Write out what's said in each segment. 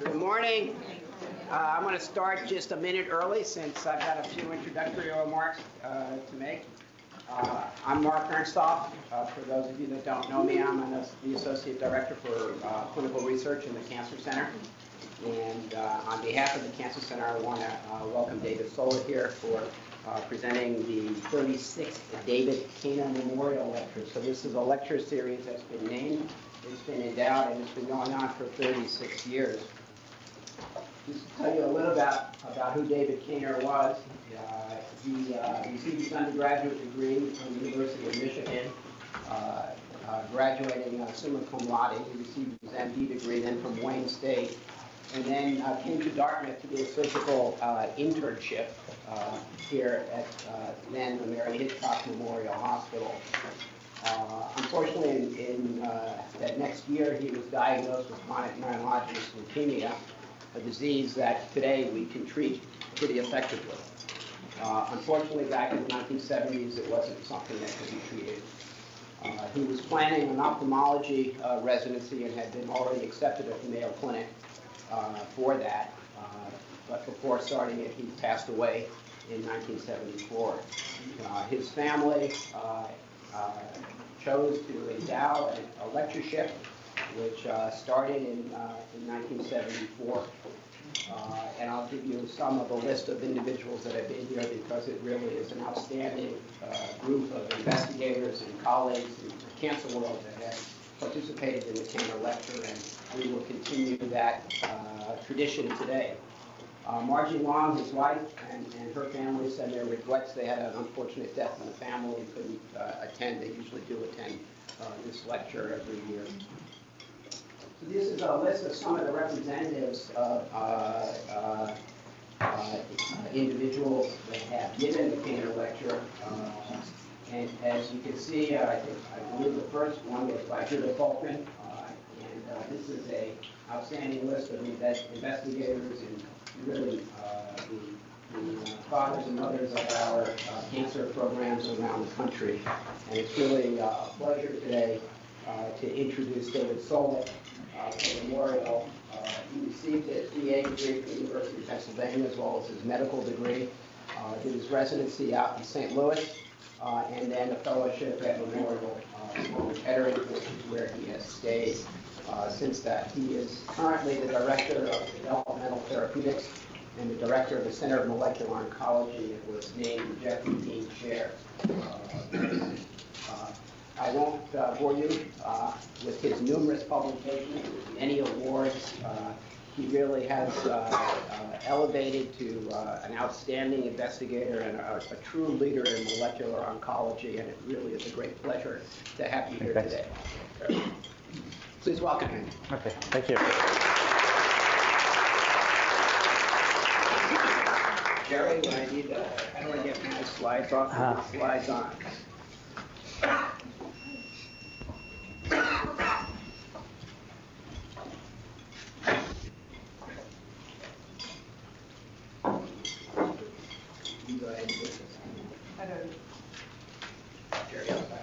Good morning. Uh, I'm going to start just a minute early since I've got a few introductory remarks uh, to make. Uh, I'm Marc Ernstoff. Uh, For those of you that don't know me, I'm an the Associate Director for uh, Clinical Research in the Cancer Center. And uh, on behalf of the Cancer Center, I want to welcome David Solit here for presenting the 36th David Kaner Memorial Lecture. So this is a lecture series that's been named, it's been endowed, and it's been going on for 36 years. Just tell you a little about, about who David Kaner was. Uh, He uh, received his undergraduate degree from the University of Michigan, uh, uh, graduating uh, summa cum laude. He received his MD degree then from Wayne State, and then uh, came to Dartmouth to do a surgical internship here at then the Mary Hitchcock Memorial Hospital. Uh, Unfortunately, in, in uh, that next year, he was diagnosed with chronic myelogenous leukemia, a disease that today we can treat pretty effectively. Uh, Unfortunately, back in the 1970s, it wasn't something that could be treated. Uh, He was planning an ophthalmology uh, residency and had been already accepted at the Mayo Clinic uh, for that. Uh, But before starting it, he passed away in 1974. Uh, His family chose to endow a- a lectureship, which uh, started in uh, in 1974. Uh, And I'll give you some of the list of individuals that have been here because it really is an outstanding uh, group of investigators and colleagues in the cancer world that have participated in the Kaner Lecture, and we will continue that uh, tradition today. Uh, Margie Long, his wife, and, and her family send their regrets. They had an unfortunate death in the family and couldn't attend. They usually do attend uh, this lecture every year. This is a list of some of the representatives of uh, uh, uh, individuals that have given the Kaner Lecture. Uh, And as you can see, uh, I think, I believe the first one was by Judah Folkman. And this is a outstanding list of investigators and really the the fathers and mothers of our cancer programs around the country. And it's really a pleasure today uh, to introduce David Solit uh, for memorial. Uh, He received his BA degree from the University of Pennsylvania as well as his medical degree. Uh, Did his residency out in St. Louis uh, and then a fellowship at Memorial uh, Kettering, which is where he has stayed uh, since that. He is currently the Director of Developmental Therapeutics and the Director of the Center of Molecular Oncology and was named Geoffrey Beene Chair. Uh, I won't uh, bore you uh, with his numerous publications, many awards. Uh, He really has uh, uh, elevated to uh, an outstanding investigator and a a true leader in molecular oncology, and it really is a great pleasure to have you here Thanks. today. Please welcome him. Okay, thank you. Jerry, when I need, uh, how do I get my slides off? Ah. Slides on. You go ahead and do this. I don't, Jerry, outside.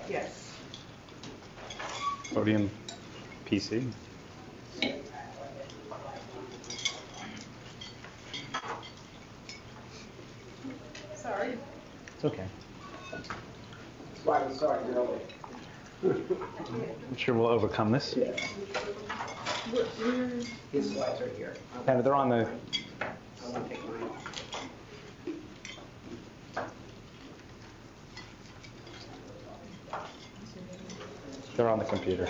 Yes. Podium PC. Sorry. It's okay. That's why we started early. I'm sure we'll overcome this. Yeah. His slides are here. And they're on the, I want to take mine. they're on the computer.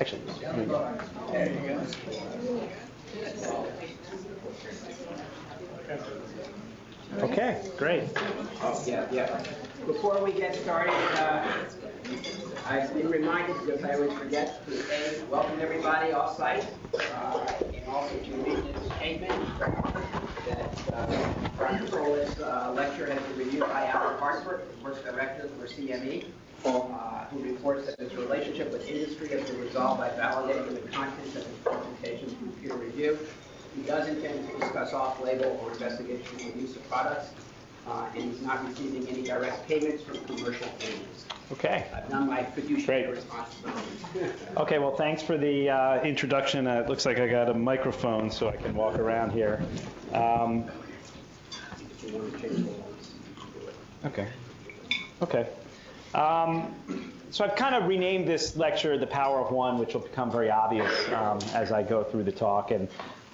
Actually, let me go. There you go. Okay, great. Oh, yeah, yeah. Before we get started, uh, I've been reminded, because I always forget, to say welcome everybody off-site, uh, and also to read this statement that uh, Dr. Solit's uh, lecture has been reviewed by Albert Hartford, the Works Director for CME, uh, who reports that his relationship with industry has been resolved by validating the content of his presentation through peer review. He does intend to discuss off-label or investigational use of products. Uh, and he's not receiving any direct payments from commercial entities. Okay. I've done my fiduciary Great. responsibilities. Okay, well, thanks for the uh, introduction. Uh, It looks like I got a microphone so I can walk around here. Um, If you want to change the laws, do it. Okay. Okay. Um, so I've kind of renamed this lecture "The Power of One," which will become very obvious um, as I go through the talk. And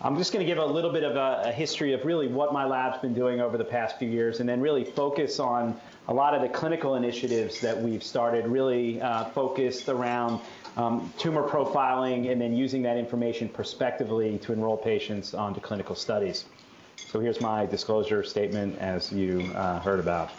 I'm just going to give a little bit of a, a history of really what my lab's been doing over the past few years, and then really focus on a lot of the clinical initiatives that we've started, really uh, focused around um, tumor profiling and then using that information prospectively to enroll patients onto clinical studies. So here's my disclosure statement as you uh, heard about.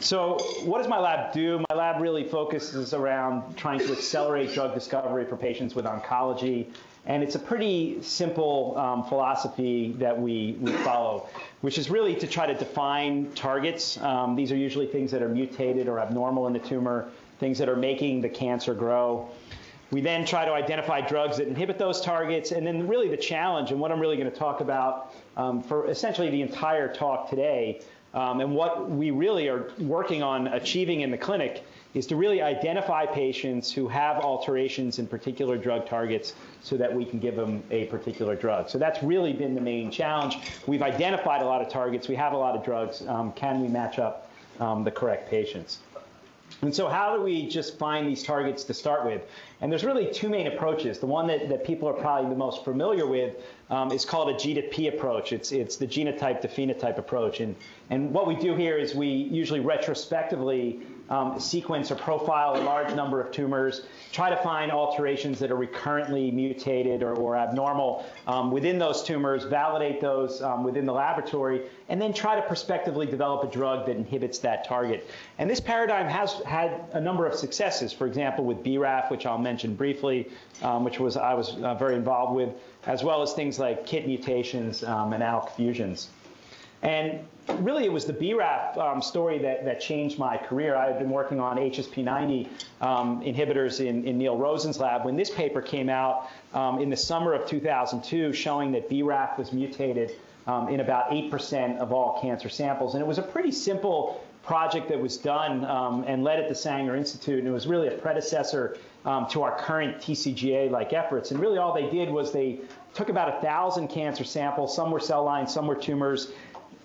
So what does my lab do? My lab really focuses around trying to accelerate drug discovery for patients with oncology. And it's a pretty simple um, philosophy that we, we follow, which is really to try to define targets. Um, these are usually things that are mutated or abnormal in the tumor, things that are making the cancer grow. We then try to identify drugs that inhibit those targets, and then really the challenge, and what I'm really going to talk about um, for essentially the entire talk today, um, and what we really are working on achieving in the clinic is to really identify patients who have alterations in particular drug targets so that we can give them a particular drug. So that's really been the main challenge. We've identified a lot of targets, we have a lot of drugs. Um, can we match up um, the correct patients? And so how do we just find these targets to start with? And there's really two main approaches. The one that, that people are probably the most familiar with um, is called a G to P approach. It's, it's the genotype to phenotype approach. And, and what we do here is we usually retrospectively um, sequence or profile a large number of tumors, try to find alterations that are recurrently mutated or, or abnormal um, within those tumors, validate those um, within the laboratory, and then try to prospectively develop a drug that inhibits that target. And this paradigm has had a number of successes. For example, with BRAF, which I'll mention briefly, um, which was I was uh, very involved with, as well as things like KIT mutations um, and ALK fusions. And really, it was the BRAF um, story that, that changed my career. I had been working on HSP90 um, inhibitors in, in Neil Rosen's lab when this paper came out um, in the summer of 2002 showing that BRAF was mutated um, in about 8% of all cancer samples. And it was a pretty simple project that was done um, and led at the Sanger Institute, and it was really a predecessor um, to our current TCGA-like efforts. And really all they did was they took about a 1,000 cancer samples, some were cell lines, some were tumors,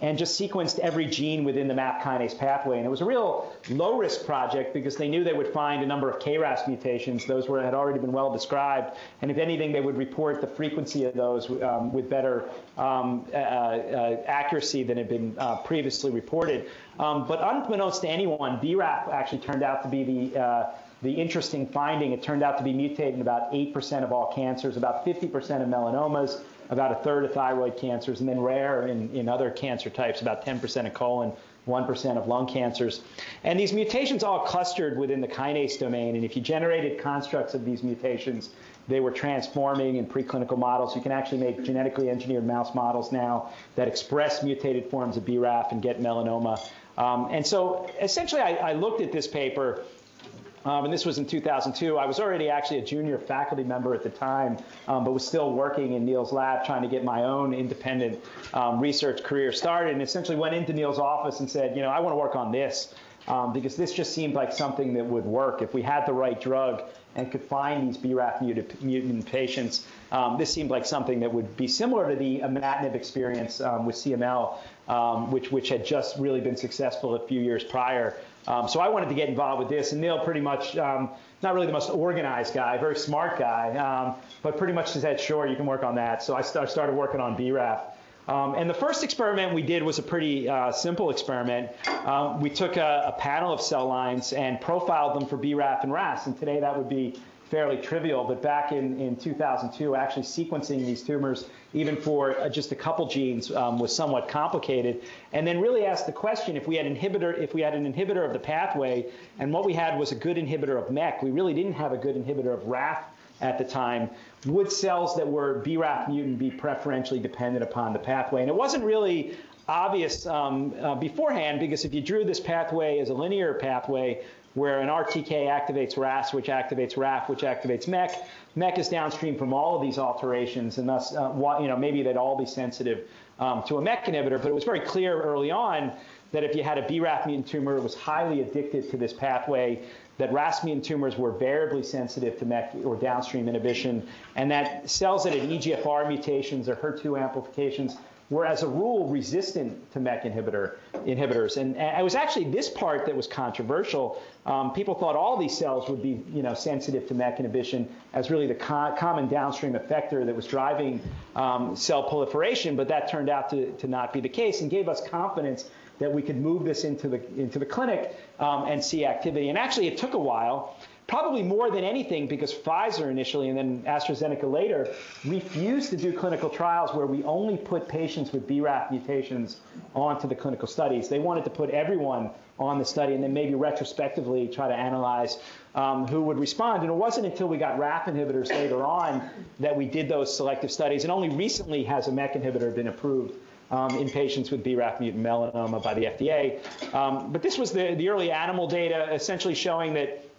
and just sequenced every gene within the MAP kinase pathway. And it was a real low-risk project because they knew they would find a number of KRAS mutations. Those were, had already been well described. And if anything, they would report the frequency of those um, with better um, uh, uh, accuracy than had been uh, previously reported. Um, but unbeknownst to anyone, BRAF actually turned out to be the uh, the interesting finding, it turned out to be mutated in about 8% of all cancers, about 50% of melanomas, about a third of thyroid cancers, and then rare in, in other cancer types, about 10% of colon, 1% of lung cancers. And these mutations all clustered within the kinase domain, and if you generated constructs of these mutations, they were transforming in preclinical models. You can actually make genetically engineered mouse models now that express mutated forms of BRAF and get melanoma. Um, and so essentially, I, I looked at this paper um, and this was in 2002. I was already actually a junior faculty member at the time, um, but was still working in Neil's lab trying to get my own independent um, research career started. And essentially went into Neil's office and said, you know, I want to work on this um, because this just seemed like something that would work if we had the right drug and could find these BRAF mutant, mutant patients. Um, this seemed like something that would be similar to the imatinib experience um, with CML, which which had just really been successful a few years prior. Um, so I wanted to get involved with this, and Neil pretty much, um, not really the most organized guy, very smart guy, um, but pretty much said, sure, you can work on that. So I, st- started working on BRAF. Um, and the first experiment we did was a pretty uh, simple experiment. Um, we took a, a, panel of cell lines and profiled them for BRAF and RAS, and today that would be fairly trivial, but back in, in 2002, actually sequencing these tumors, even for uh, just a couple genes, um, was somewhat complicated. And then really asked the question: if we had inhibitor, if we had an inhibitor of the pathway, and what we had was a good inhibitor of MEK, we really didn't have a good inhibitor of RAF at the time. Would cells that were BRAF mutant be preferentially dependent upon the pathway? And it wasn't really obvious um, uh, beforehand because if you drew this pathway as a linear pathway, where an RTK activates RAS, which activates RAF, which activates MEK. MEK is downstream from all of these alterations, and thus, uh, you know, maybe they'd all be sensitive um, to a MEK inhibitor. But it was very clear early on that if you had a BRAF mutant tumor, it was highly addicted to this pathway, that RAS mutant tumors were variably sensitive to MEK or downstream inhibition, and that cells that had EGFR mutations or HER2 amplifications were, as a rule, resistant to MEK inhibitor, inhibitors. And, and it was actually this part that was controversial. Um, people thought all these cells would be, you know, sensitive to MEK inhibition as really the co common downstream effector that was driving um, cell proliferation, but that turned out to, to not be the case and gave us confidence that we could move this into the, into the clinic um, and see activity. And actually, it took a while probably more than anything because Pfizer initially and then AstraZeneca later refused to do clinical trials where we only put patients with BRAF mutations onto the clinical studies. They wanted to put everyone on the study and then maybe retrospectively try to analyze um, who would respond. And it wasn't until we got RAF inhibitors later on that we did those selective studies. And only recently has a MEK inhibitor been approved um, in patients with BRAF mutant melanoma by the FDA. Um, but this was the, the early animal data essentially showing that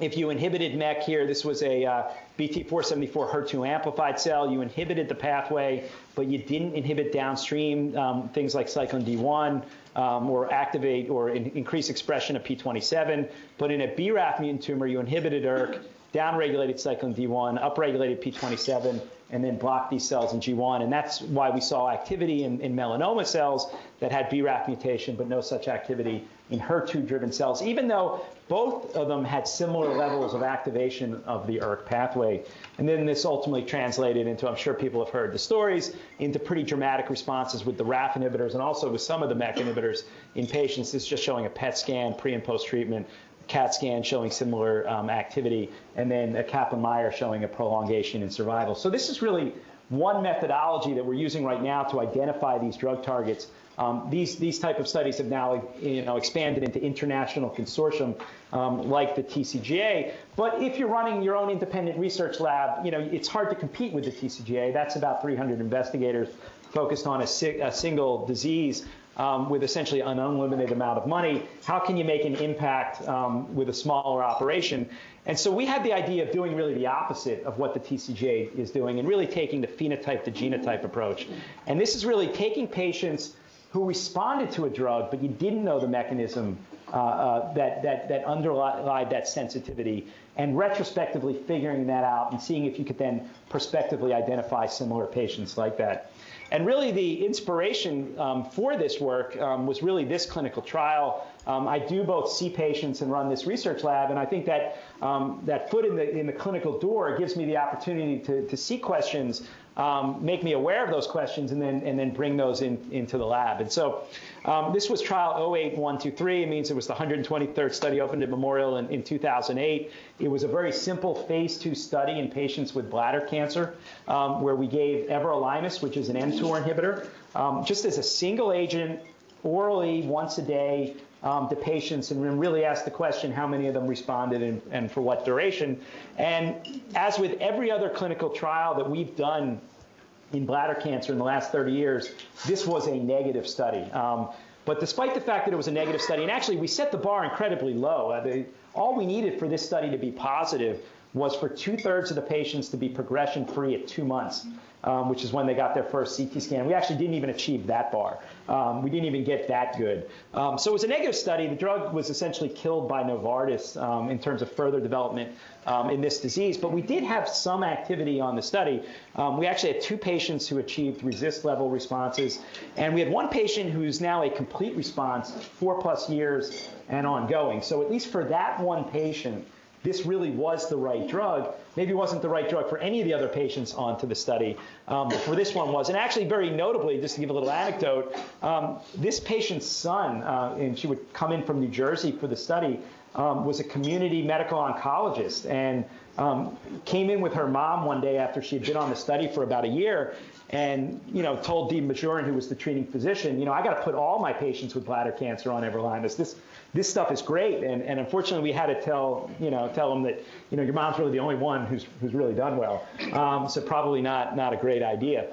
if you inhibited MEK here, this was a uh, BT474 HER2 amplified cell. You inhibited the pathway, but you didn't inhibit downstream um, things like cyclin D1 um, or activate or in, increase expression of P27. But in a BRAF mutant tumor, you inhibited ERK, downregulated cyclin D1, upregulated P27, and then block these cells in G1. And that's why we saw activity in, in melanoma cells that had BRAF mutation, but no such activity in HER2-driven cells, even though both of them had similar levels of activation of the ERK pathway. And then this ultimately translated into, I'm sure people have heard the stories, into pretty dramatic responses with the RAF inhibitors and also with some of the MEK inhibitors in patients. This is just showing a PET scan pre and post treatment CAT scan showing similar um, activity, and then a Kaplan-Meier showing a prolongation in survival. So this is really one methodology that we're using right now to identify these drug targets. Um, these, these type of studies have now you know, expanded into international consortium um, like the TCGA. But if you're running your own independent research lab, you know, it's hard to compete with the TCGA. That's about 300 investigators focused on a, si a single disease um, with essentially an unlimited amount of money. How can you make an impact um, with a smaller operation? And so we had the idea of doing really the opposite of what the TCGA is doing and really taking the phenotype to genotype approach. And this is really taking patients who responded to a drug, but you didn't know the mechanism uh, uh, that, that, that underlied that sensitivity, and retrospectively figuring that out and seeing if you could then prospectively identify similar patients like that. And really, the inspiration um, for this work um, was really this clinical trial. Um, I do both see patients and run this research lab, and I think that um, that foot in the in the clinical door gives me the opportunity to, to see questions um, make me aware of those questions and then, and then bring those in, into the lab. And so um, this was trial 08123. It means it was the 123rd study opened at Memorial in, in 2008. It was a very simple phase two study in patients with bladder cancer um, where we gave everolimus, which is an mTOR inhibitor, um, just as a single agent orally once a day um, to patients and really ask the question how many of them responded and, and, for what duration. And as with every other clinical trial that we've done in bladder cancer in the last 30 years, this was a negative study. Um, but despite the fact that it was a negative study, and actually we set the bar incredibly low, uh, all we needed for this study to be positive was for two thirds of the patients to be progression free at two months um, which is when they got their first CT scan. We actually didn't even achieve that bar. Um, we didn't even get that good. Um, so it was a negative study. The drug was essentially killed by Novartis um, in terms of further development um, in this disease. But we did have some activity on the study. Um, we actually had two patients who achieved RECIST level responses, and we had one patient who's now a complete response, four plus years and ongoing. So at least for that one patient, this really was the right drug. Maybe it wasn't the right drug for any of the other patients onto the study, um, but for this one was. And actually, very notably, just to give a little anecdote, um, this patient's son, uh, and she would come in from New Jersey for the study, um, was a community medical oncologist and um, came in with her mom one day after she had been on the study for about a year and you know told Dean Bajorin, who was the treating physician, you know, I got to put all my patients with bladder cancer on everolimus. This this stuff is great. And, and unfortunately, we had to tell, you know, tell them that, you know, your mom's really the only one who's, who's really done well. Um, so probably not, not a great idea.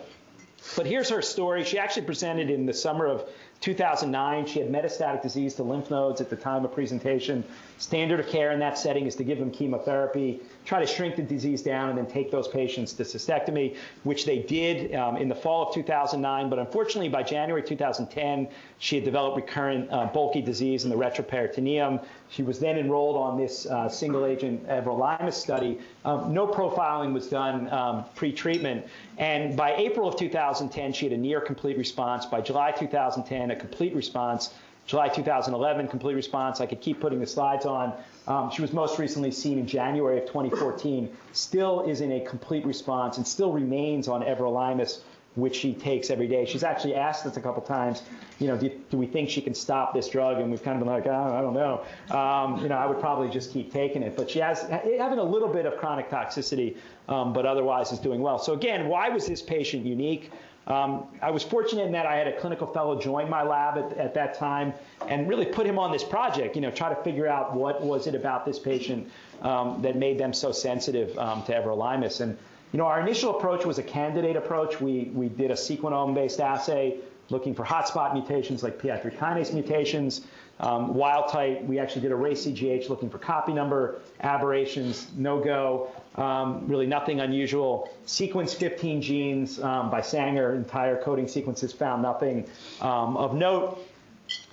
But here's her story. She actually presented in the summer of 2009, she had metastatic disease to lymph nodes at the time of presentation. Standard of care in that setting is to give them chemotherapy, try to shrink the disease down, and then take those patients to cystectomy, which they did um, in the fall of 2009. But unfortunately, by January 2010, she had developed recurrent uh, bulky disease in the retroperitoneum. She was then enrolled on this uh, single agent everolimus study. Um, no profiling was done um, pre treatment. And by April of 2010, she had a near complete response. By July 2010, a complete response. July 2011, complete response. I could keep putting the slides on. Um, she was most recently seen in January of 2014. Still is in a complete response and still remains on everolimus which she takes every day. She's actually asked us a couple times, you know, do, do we think she can stop this drug? And we've kind of been like, oh, I don't know. Um, you know, I would probably just keep taking it. But she has having a little bit of chronic toxicity, um, but otherwise is doing well. So again, why was this patient unique? Um, I was fortunate in that I had a clinical fellow join my lab at, at, that time and really put him on this project, you know, try to figure out what was it about this patient um, that made them so sensitive um, to everolimus. And you know, our initial approach was a candidate approach. We, we did a Sequenom-based assay looking for hotspot mutations like PI3 kinase mutations. Um, wild type, we actually did array CGH looking for copy number, aberrations, no go, um, really nothing unusual. Sequence 15 genes um, by Sanger, entire coding sequences found nothing um, of note.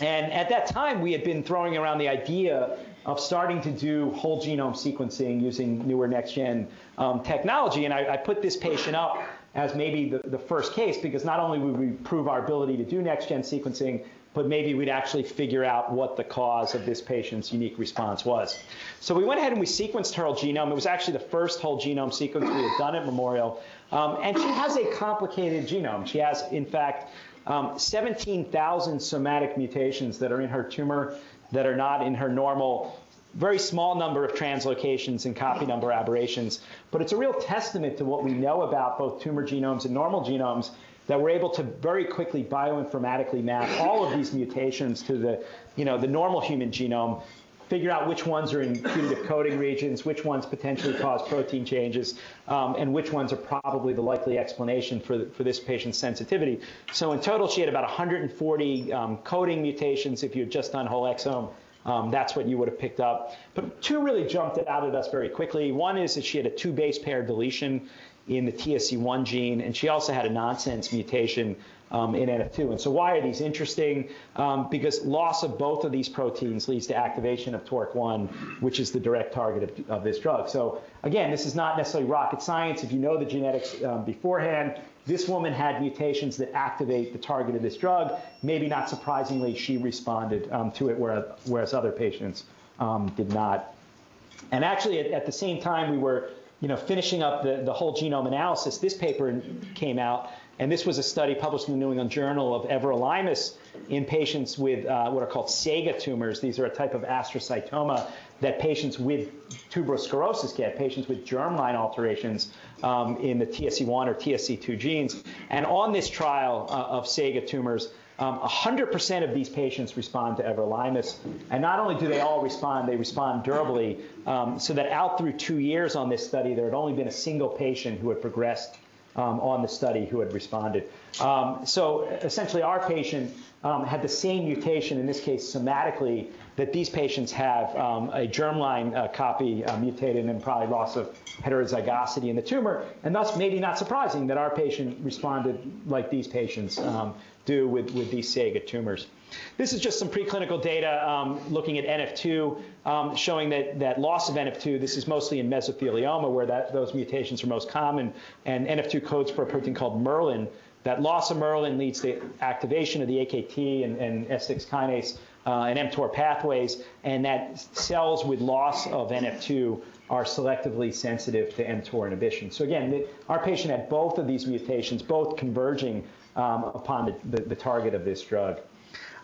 And at that time, we had been throwing around the idea of starting to do whole genome sequencing using newer next gen um, technology. And I, I, put this patient up as maybe the, the first case because not only would we prove our ability to do next gen sequencing, but maybe we'd actually figure out what the cause of this patient's unique response was. So we went ahead and we sequenced her whole genome. It was actually the first whole genome sequence we had done at Memorial. Um, and she has a complicated genome. She has, in fact, um, 17,000 somatic mutations that are in her tumor that are not in her normal very small number of translocations and copy number aberrations. But it's a real testament to what we know about both tumor genomes and normal genomes that we're able to very quickly bioinformatically map all of these mutations to the, you know, the normal human genome, figure out which ones are in putative coding regions, which ones potentially cause protein changes, um, and which ones are probably the likely explanation for, for this patient's sensitivity. So in total, she had about 140 um, coding mutations if you had just done whole exome um, that's what you would have picked up. But two really jumped out at us very quickly. One is that she had a two base pair deletion in the TSC1 gene, and she also had a nonsense mutation um, in NF2. And so why are these interesting? Um, because loss of both of these proteins leads to activation of TORC1, which is the direct target of, of this drug. So again, this is not necessarily rocket science. If you know the genetics um, beforehand, this woman had mutations that activate the target of this drug. Maybe not surprisingly, she responded um, to it, whereas, whereas other patients um, did not. And actually, at, at, the same time we were you know, finishing up the, the whole genome analysis, this paper came out, and this was a study published in the New England Journal of everolimus in patients with uh, what are called SEGA tumors. These are a type of astrocytoma that patients with tuberous sclerosis get, patients with germline alterations um, in the TSC1 or TSC2 genes. And on this trial uh, of SEGA tumors, um, 100% of these patients respond to everolimus. And not only do they all respond, they respond durably. Um, so that out through two years on this study, there had only been a single patient who had progressed um, on the study who had responded. Um, so essentially, our patient um, had the same mutation, in this case somatically, that these patients have um, a germline uh, copy uh, mutated and probably loss of heterozygosity in the tumor, and thus maybe not surprising that our patient responded like these patients um, do with, with these SEGA tumors. This is just some preclinical data um, looking at NF2, um, showing that, that loss of NF2, this is mostly in mesothelioma where that, those mutations are most common, and NF2 codes for a protein called Merlin. That loss of Merlin leads to activation of the AKT and, and S6 kinase uh, and mTOR pathways, and that cells with loss of NF2 are selectively sensitive to mTOR inhibition. So again, the, our patient had both of these mutations, both converging um, upon the, the, the target of this drug.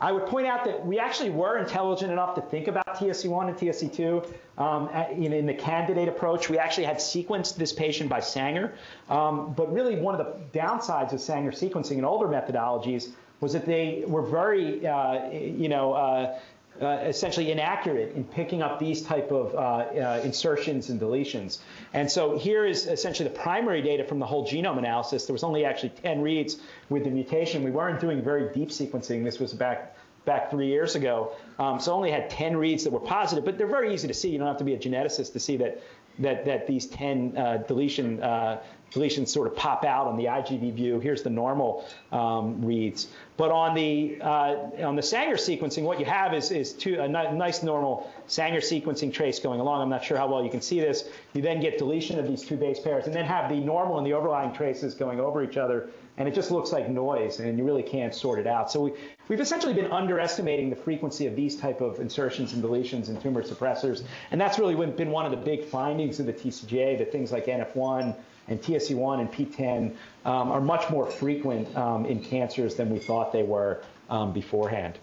I would point out that we actually were intelligent enough to think about TSC1 and TSC2 um, in, in, the candidate approach. We actually had sequenced this patient by Sanger, um, but really one of the downsides of Sanger sequencing in older methodologies was that they were very, uh, you know, uh, uh, essentially inaccurate in picking up these type of uh, uh, insertions and deletions. And so here is essentially the primary data from the whole genome analysis. There was only actually 10 reads with the mutation. We weren't doing very deep sequencing. This was back back three years ago. Um, so only had 10 reads that were positive, but they're very easy to see. You don't have to be a geneticist to see that that, that these 10 uh, deletion uh, deletions sort of pop out on the IGV view. Here's the normal um, reads. But on the uh, on the Sanger sequencing, what you have is, is two, a nice normal Sanger sequencing trace going along. I'm not sure how well you can see this. You then get deletion of these two base pairs, and then have the normal and the overlying traces going over each other, and it just looks like noise, and you really can't sort it out. So we, we've essentially been underestimating the frequency of these type of insertions and deletions in tumor suppressors, and that's really been one of the big findings of the TCGA, that things like NF1 and TSC1 and PTEN um, are much more frequent um, in cancers than we thought they were um, beforehand.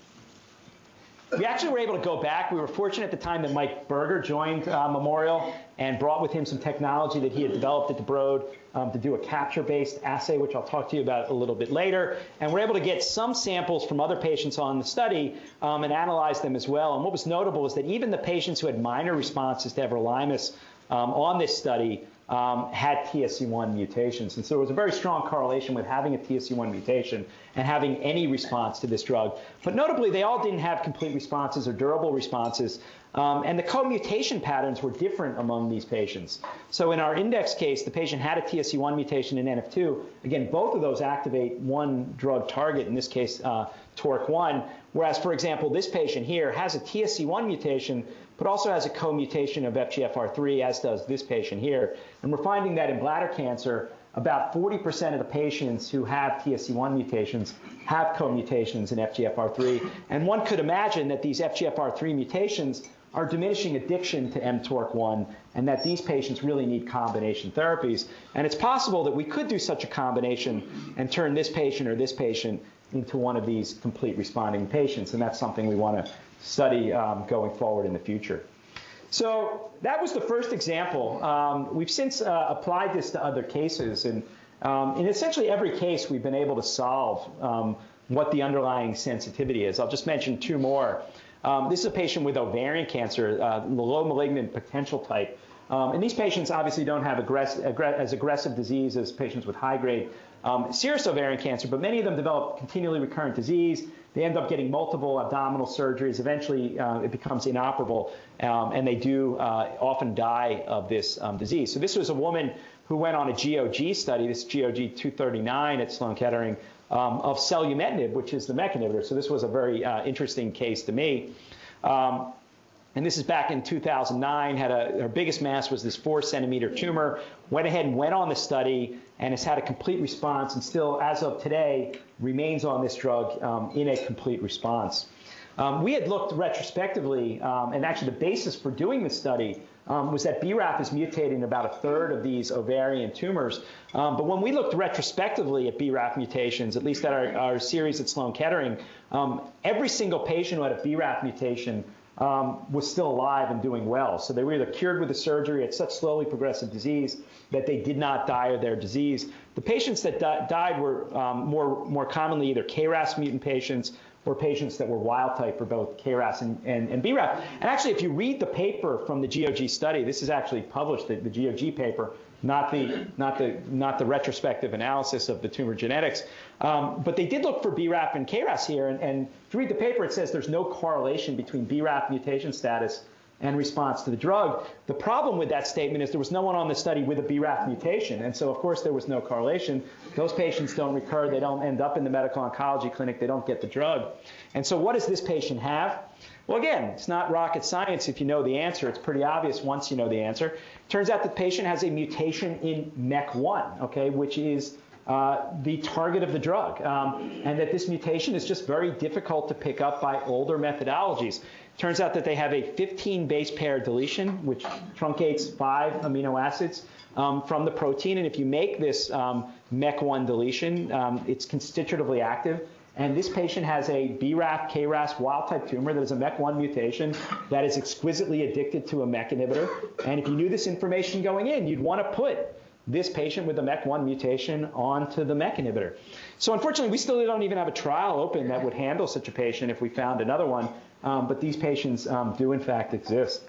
We actually were able to go back. We were fortunate at the time that Mike Berger joined uh, Memorial and brought with him some technology that he had developed at the Broad um, to do a capture-based assay, which I'll talk to you about a little bit later. And we're able to get some samples from other patients on the study um, and analyze them as well. And what was notable is that even the patients who had minor responses to everolimus um, on this study um, had TSC1 mutations. And so there was a very strong correlation with having a TSC1 mutation and having any response to this drug. But notably, they all didn't have complete responses or durable responses. Um, and the co-mutation patterns were different among these patients. So in our index case, the patient had a TSC1 mutation in NF2. Again, both of those activate one drug target, in this case, uh, TORC1. Whereas, for example, this patient here has a TSC1 mutation, but also has a co-mutation of FGFR3, as does this patient here. And we're finding that in bladder cancer, about 40% of the patients who have TSC1 mutations have co-mutations in FGFR3. And one could imagine that these FGFR3 mutations are diminishing addiction to mTORC1 and that these patients really need combination therapies. And it's possible that we could do such a combination and turn this patient or this patient into one of these complete responding patients. And that's something we want to study um, going forward in the future. So that was the first example. Um, we've since uh, applied this to other cases, and um, in essentially every case, we've been able to solve um, what the underlying sensitivity is. I'll just mention two more. Um, this is a patient with ovarian cancer, uh, low malignant potential type. Um, and these patients obviously don't have aggress- as aggressive disease as patients with high grade serous ovarian cancer, but many of them develop continually recurrent disease. They end up getting multiple abdominal surgeries. Eventually, uh, it becomes inoperable, um, and they do uh, often die of this um, disease. So this was a woman who went on a GOG study, this GOG 239 at Sloan Kettering, um, of selumetinib, which is the MEK inhibitor. So this was a very uh, interesting case to me. Um, and this is back in 2009, had a, her biggest mass was this four centimeter tumor, went ahead and went on the study and has had a complete response and still, as of today, remains on this drug um, in a complete response. Um, we had looked retrospectively, um, and actually the basis for doing this study um, was that BRAF is mutated in about a third of these ovarian tumors. Um, but when we looked retrospectively at BRAF mutations, at least at our, our series at Sloan Kettering, every single patient who had a BRAF mutation um, was still alive and doing well. So they were either cured with the surgery, had such slowly progressive disease that they did not die of their disease. The patients that di- died were um, more, more commonly either KRAS mutant patients or patients that were wild type for both KRAS and, and, and BRAF. And actually, if you read the paper from the GOG study, this is actually published, the, the GOG paper, not the, not the, not the retrospective analysis of the tumor genetics. Um, but they did look for BRAF and KRAS here, and, and if you read the paper, it says there's no correlation between BRAF mutation status and response to the drug. The problem with that statement is there was no one on the study with a BRAF mutation, and so of course there was no correlation. Those patients don't recur, they don't end up in the medical oncology clinic, they don't get the drug. And so what does this patient have? Well, again, it's not rocket science if you know the answer. It's pretty obvious once you know the answer. Turns out the patient has a mutation in MEK1, okay, which is uh, the target of the drug, um, and that this mutation is just very difficult to pick up by older methodologies. Turns out that they have a 15 base pair deletion, which truncates five amino acids um, from the protein. And if you make this um, MEK1 deletion, um, it's constitutively active. And this patient has a BRAF, KRAS wild type tumor that is a MEK1 mutation that is exquisitely addicted to a MEK inhibitor. And if you knew this information going in, you'd want to put this patient with the MEK1 mutation onto the MEK inhibitor. So unfortunately, we still don't even have a trial open that would handle such a patient if we found another one. um, but these patients um, do in fact exist.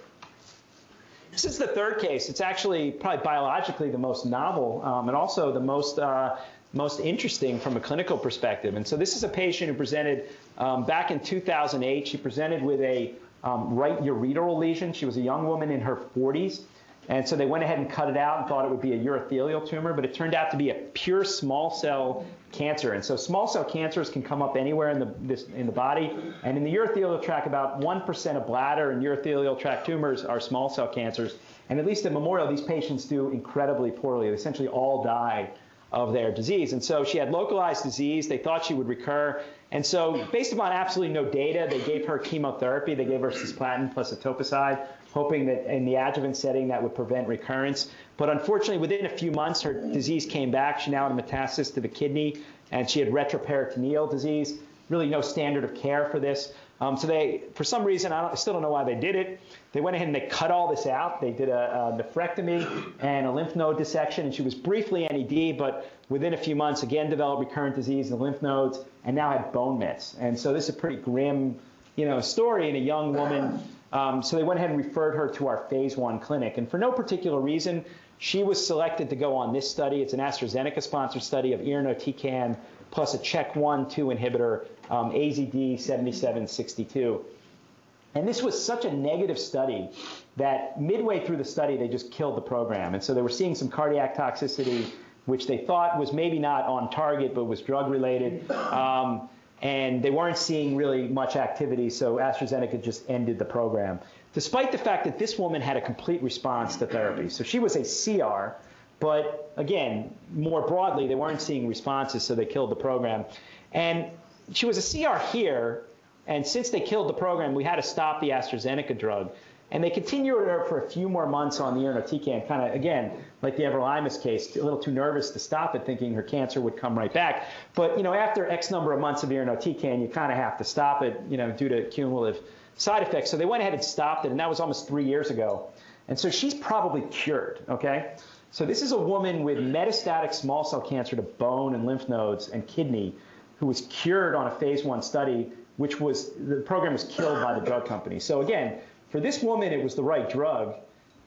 This is the third case. It's actually probably biologically the most novel um, and also the most uh, most interesting from a clinical perspective. And so this is a patient who presented um, back in 2008. She presented with a um, right ureteral lesion. She was a young woman in her 40s. And so they went ahead and cut it out and thought it would be a urothelial tumor, but it turned out to be a pure small cell cancer. And so small cell cancers can come up anywhere in the, this, in the body. And in the urothelial tract, about 1% of bladder and urothelial tract tumors are small cell cancers. And at least at Memorial, these patients do incredibly poorly. They essentially all die of their disease. And so she had localized disease. They thought she would recur. And so, based upon absolutely no data, they gave her chemotherapy. They gave her cisplatin plus etoposide, hoping that in the adjuvant setting that would prevent recurrence. But unfortunately, within a few months, her disease came back. She now had a metastasis to the kidney, and she had retroperitoneal disease. Really, no standard of care for this. Um, so they, for some reason, I, I, still don't know why they did it. They went ahead and they cut all this out. They did a, a nephrectomy and a lymph node dissection, and she was briefly NED, but within a few months, again developed recurrent disease in the lymph nodes, and now had bone mets. And so this is a pretty grim, you know, story in a young woman. Um, so they went ahead and referred her to our phase one clinic, and for no particular reason, she was selected to go on this study. It's an AstraZeneca-sponsored study of irinotecan plus a CHEK1-2 inhibitor, um, AZD7762. And this was such a negative study that midway through the study, they just killed the program. And so they were seeing some cardiac toxicity, which they thought was maybe not on target, but was drug related. Um, and they weren't seeing really much activity, so AstraZeneca just ended the program. Despite the fact that this woman had a complete response to therapy. So she was a CR, but again, more broadly, they weren't seeing responses, so they killed the program. And she was a CR here, and since they killed the program, we had to stop the AstraZeneca drug. And they continued her for a few more months on the irinotecan, kind of, again, like the everolimus case, a little too nervous to stop it, thinking her cancer would come right back. But, you know, after X number of months of irinotecan, you kind of have to stop it, you know, due to cumulative side effects. So they went ahead and stopped it, and that was almost three years ago. And so she's probably cured, okay? So this is a woman with metastatic small cell cancer to bone and lymph nodes and kidney who was cured on a phase one study, which was, the program was killed by the drug company. So again, for this woman, it was the right drug,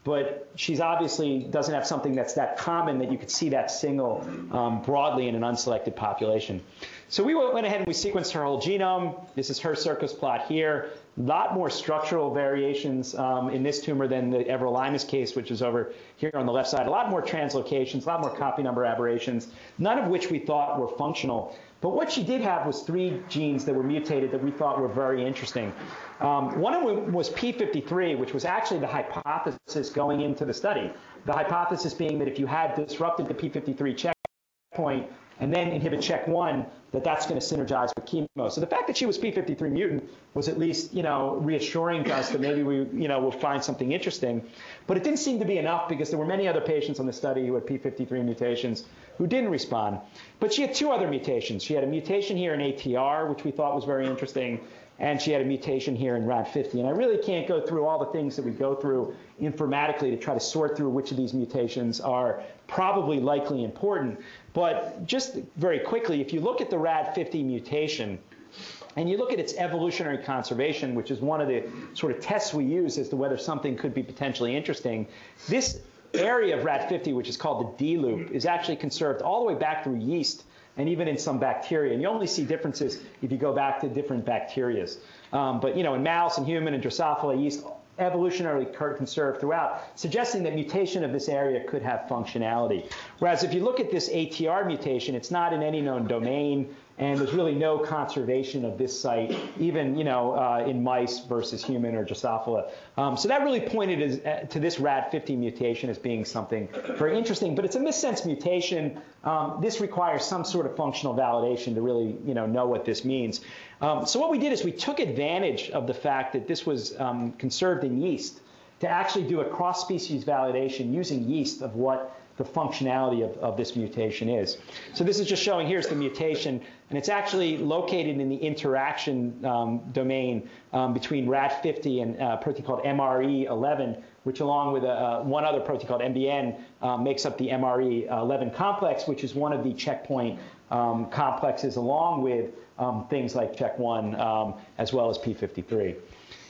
but she's obviously doesn't have something that's that common that you could see that signal um, broadly in an unselected population. So we went ahead and we sequenced her whole genome. This is her Circos plot here. A lot more structural variations um, in this tumor than the everolimus case, which is over here on the left side. A lot more translocations, a lot more copy number aberrations, none of which we thought were functional. But what she did have was three genes that were mutated that we thought were very interesting. Um, one of them was P53, which was actually the hypothesis going into the study. The hypothesis being that if you had disrupted the P53 checkpoint and then inhibit CHEK1, that that's going to synergize with chemo. So the fact that she was P53 mutant was at least, you know, reassuring to us that maybe we, you know, will find something interesting. But it didn't seem to be enough because there were many other patients on the study who had P53 mutations who didn't respond. But she had two other mutations. She had a mutation here in ATR, which we thought was very interesting, and she had a mutation here in RAD50. And I really can't go through all the things that we go through informatically to try to sort through which of these mutations are probably likely important. But just very quickly, if you look at the RAD50 mutation, and you look at its evolutionary conservation, which is one of the sort of tests we use as to whether something could be potentially interesting, this area of RAD50, which is called the D loop, is actually conserved all the way back through yeast and even in some bacteria. And you only see differences if you go back to different bacterias. Um, but you know, in mouse and human and Drosophila yeast, evolutionarily conserved throughout, suggesting that mutation of this area could have functionality. Whereas if you look at this ATR mutation, it's not in any known domain and there's really no conservation of this site, even you know uh, in mice versus human or Drosophila. Um, so that really pointed as, uh, to this RAD50 mutation as being something very interesting. But it's a missense mutation. Um, this requires some sort of functional validation to really you know know what this means. Um, so what we did is we took advantage of the fact that this was um, conserved in yeast to actually do a cross-species validation using yeast of what the functionality of, of this mutation is. So this is just showing here's the mutation, and it's actually located in the interaction um, domain um, between RAD50 and a protein called MRE11, which along with a, uh, one other protein called NBN uh, makes up the MRE11 complex, which is one of the checkpoint um, complexes along with um, things like CHEK1 um, as well as P53.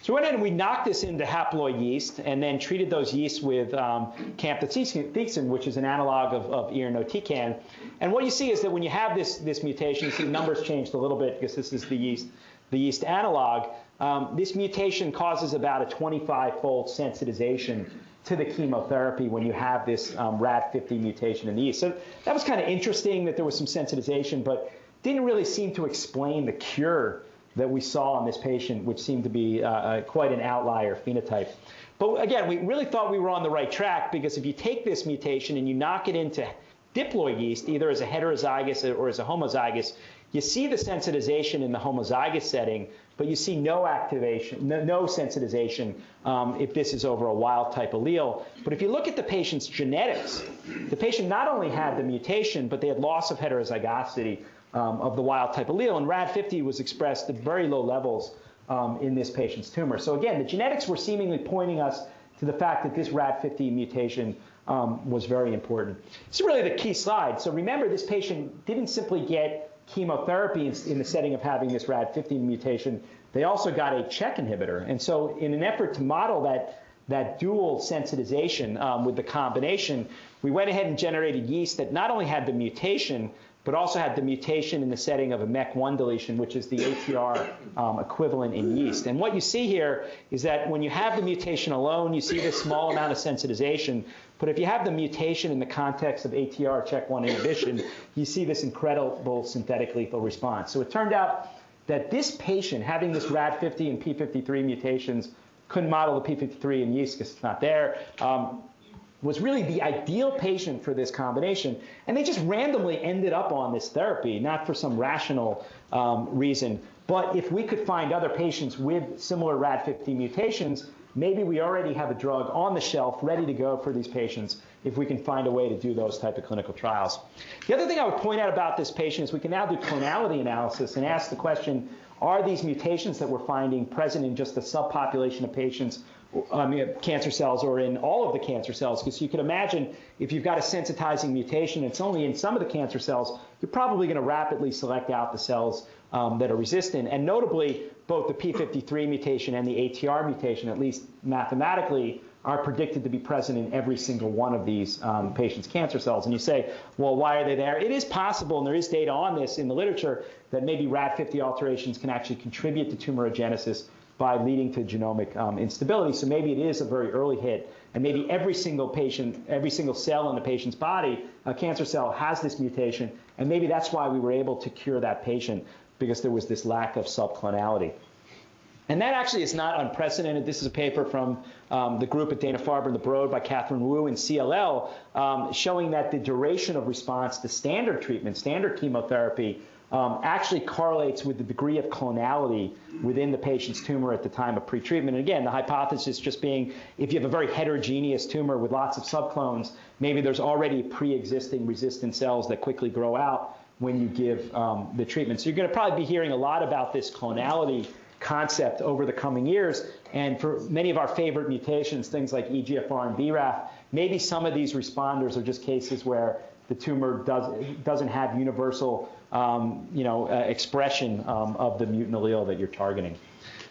So we went in and we knocked this into haploid yeast and then treated those yeasts with um, camptothecin, which is an analog of, of irinotecan. And what you see is that when you have this, this mutation, you see the numbers changed a little bit because this is the yeast, the yeast analog. Um, this mutation causes about a 25-fold sensitization to the chemotherapy when you have this um, RAD50 mutation in the yeast. So that was kind of interesting that there was some sensitization, but didn't really seem to explain the cure that we saw in this patient, which seemed to be uh, uh, quite an outlier phenotype. But again, we really thought we were on the right track because if you take this mutation and you knock it into diploid yeast, either as a heterozygous or as a homozygous, you see the sensitization in the homozygous setting, but you see no activation, no, no sensitization um, if this is over a wild type allele. But if you look at the patient's genetics, the patient not only had the mutation, but they had loss of heterozygosity um, of the wild type allele, and RAD50 was expressed at very low levels um, in this patient's tumor. So again, the genetics were seemingly pointing us to the fact that this RAD50 mutation um, was very important. This is really the key slide. So remember, this patient didn't simply get chemotherapy in, in the setting of having this RAD50 mutation. They also got a CHEK inhibitor. And so in an effort to model that, that dual sensitization um, with the combination, we went ahead and generated yeast that not only had the mutation, but also had the mutation in the setting of a MEC1 deletion, which is the ATR um, equivalent in yeast. And what you see here is that when you have the mutation alone, you see this small amount of sensitization. But if you have the mutation in the context of ATR CHEK1 inhibition, you see this incredible synthetic lethal response. So it turned out that this patient having this RAD50 and P53 mutations couldn't model the P53 in yeast because it's not there. Um, was really the ideal patient for this combination. And they just randomly ended up on this therapy, not for some rational um, reason. But if we could find other patients with similar RAD50 mutations, maybe we already have a drug on the shelf ready to go for these patients if we can find a way to do those type of clinical trials. The other thing I would point out about this patient is we can now do clonality analysis and ask the question, are these mutations that we're finding present in just a subpopulation of patients um, cancer cells or in all of the cancer cells. Because you can imagine if you've got a sensitizing mutation, it's only in some of the cancer cells, you're probably going to rapidly select out the cells um, that are resistant. And notably, both the P53 mutation and the ATR mutation, at least mathematically, are predicted to be present in every single one of these um, patients' cancer cells. And you say, well, why are they there? It is possible, and there is data on this in the literature, that maybe RAD50 alterations can actually contribute to tumorigenesis by leading to genomic um, instability. So maybe it is a very early hit, and maybe every single patient, every single cell in the patient's body, a cancer cell, has this mutation, and maybe that's why we were able to cure that patient because there was this lack of subclonality. And that actually is not unprecedented. This is a paper from um, the group at Dana-Farber and the Broad by Catherine Wu in CLL, um, showing that the duration of response to standard treatment, standard chemotherapy, um, actually correlates with the degree of clonality within the patient's tumor at the time of pretreatment. And again, the hypothesis just being if you have a very heterogeneous tumor with lots of subclones, maybe there's already pre-existing resistant cells that quickly grow out when you give um, the treatment. So you're going to probably be hearing a lot about this clonality concept over the coming years. And for many of our favorite mutations, things like EGFR and BRAF, maybe some of these responders are just cases where the tumor does, doesn't have universal um, you know, uh, expression um, of the mutant allele that you're targeting.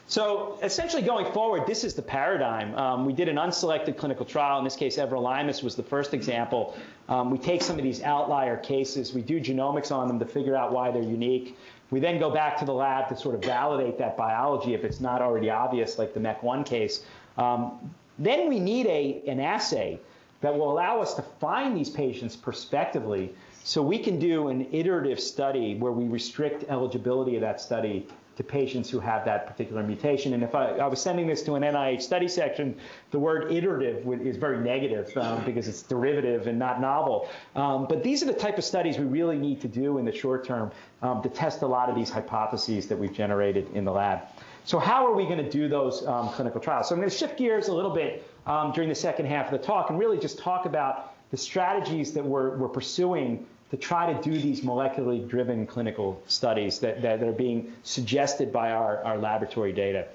So essentially going forward, this is the paradigm. Um, we did an unselected clinical trial. In this case, everolimus was the first example. Um, we take some of these outlier cases. We do genomics on them to figure out why they're unique. We then go back to the lab to sort of validate that biology if it's not already obvious, like the MEK1 case. Um, then we need a, an assay that will allow us to find these patients prospectively so we can do an iterative study where we restrict eligibility of that study to patients who have that particular mutation. And if I, I was sending this to an NIH study section, the word iterative is very negative um, because it's derivative and not novel. Um, but these are the type of studies we really need to do in the short term um, to test a lot of these hypotheses that we've generated in the lab. So how are we going to do those um, clinical trials? So I'm going to shift gears a little bit um, during the second half of the talk and really just talk about the strategies that we're, we're pursuing to try to do these molecularly driven clinical studies that, that are being suggested by our, our laboratory data.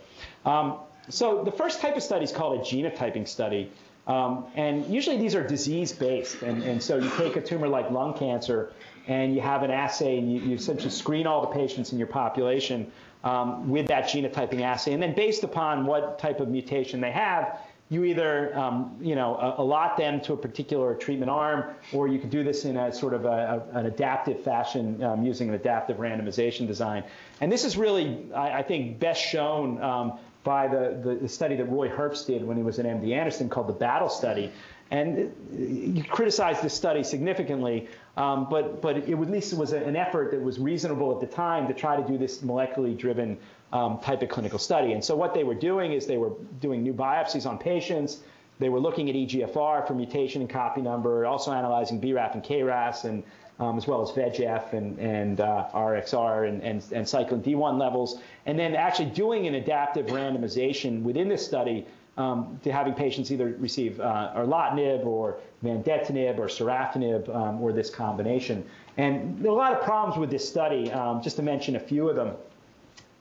Um, so the first type of study is called a genotyping study. Um, and usually these are disease-based. And, and so you take a tumor like lung cancer, and you have an assay, and you, you essentially screen all the patients in your population um, with that genotyping assay. And then based upon what type of mutation they have, you either um, you know allot them to a particular treatment arm, or you could do this in a sort of a, a, an adaptive fashion um, using an adaptive randomization design. And this is really, I, I think, best shown um, by the, the, the, study that Roy Herbst did when he was at MD Anderson called the Battle Study. And you criticized this study significantly, um, but, but it at least was an effort that was reasonable at the time to try to do this molecularly driven um, type of clinical study. And so what they were doing is they were doing new biopsies on patients. They were looking at EGFR for mutation and copy number, also analyzing BRAF and KRAS, and um, as well as VEGF and, and uh, RXR and, and, and cyclin D1 levels, and then actually doing an adaptive randomization within this study um, to having patients either receive uh, erlotinib or vandetanib or sorafenib um, or this combination. And there are a lot of problems with this study, um, just to mention a few of them.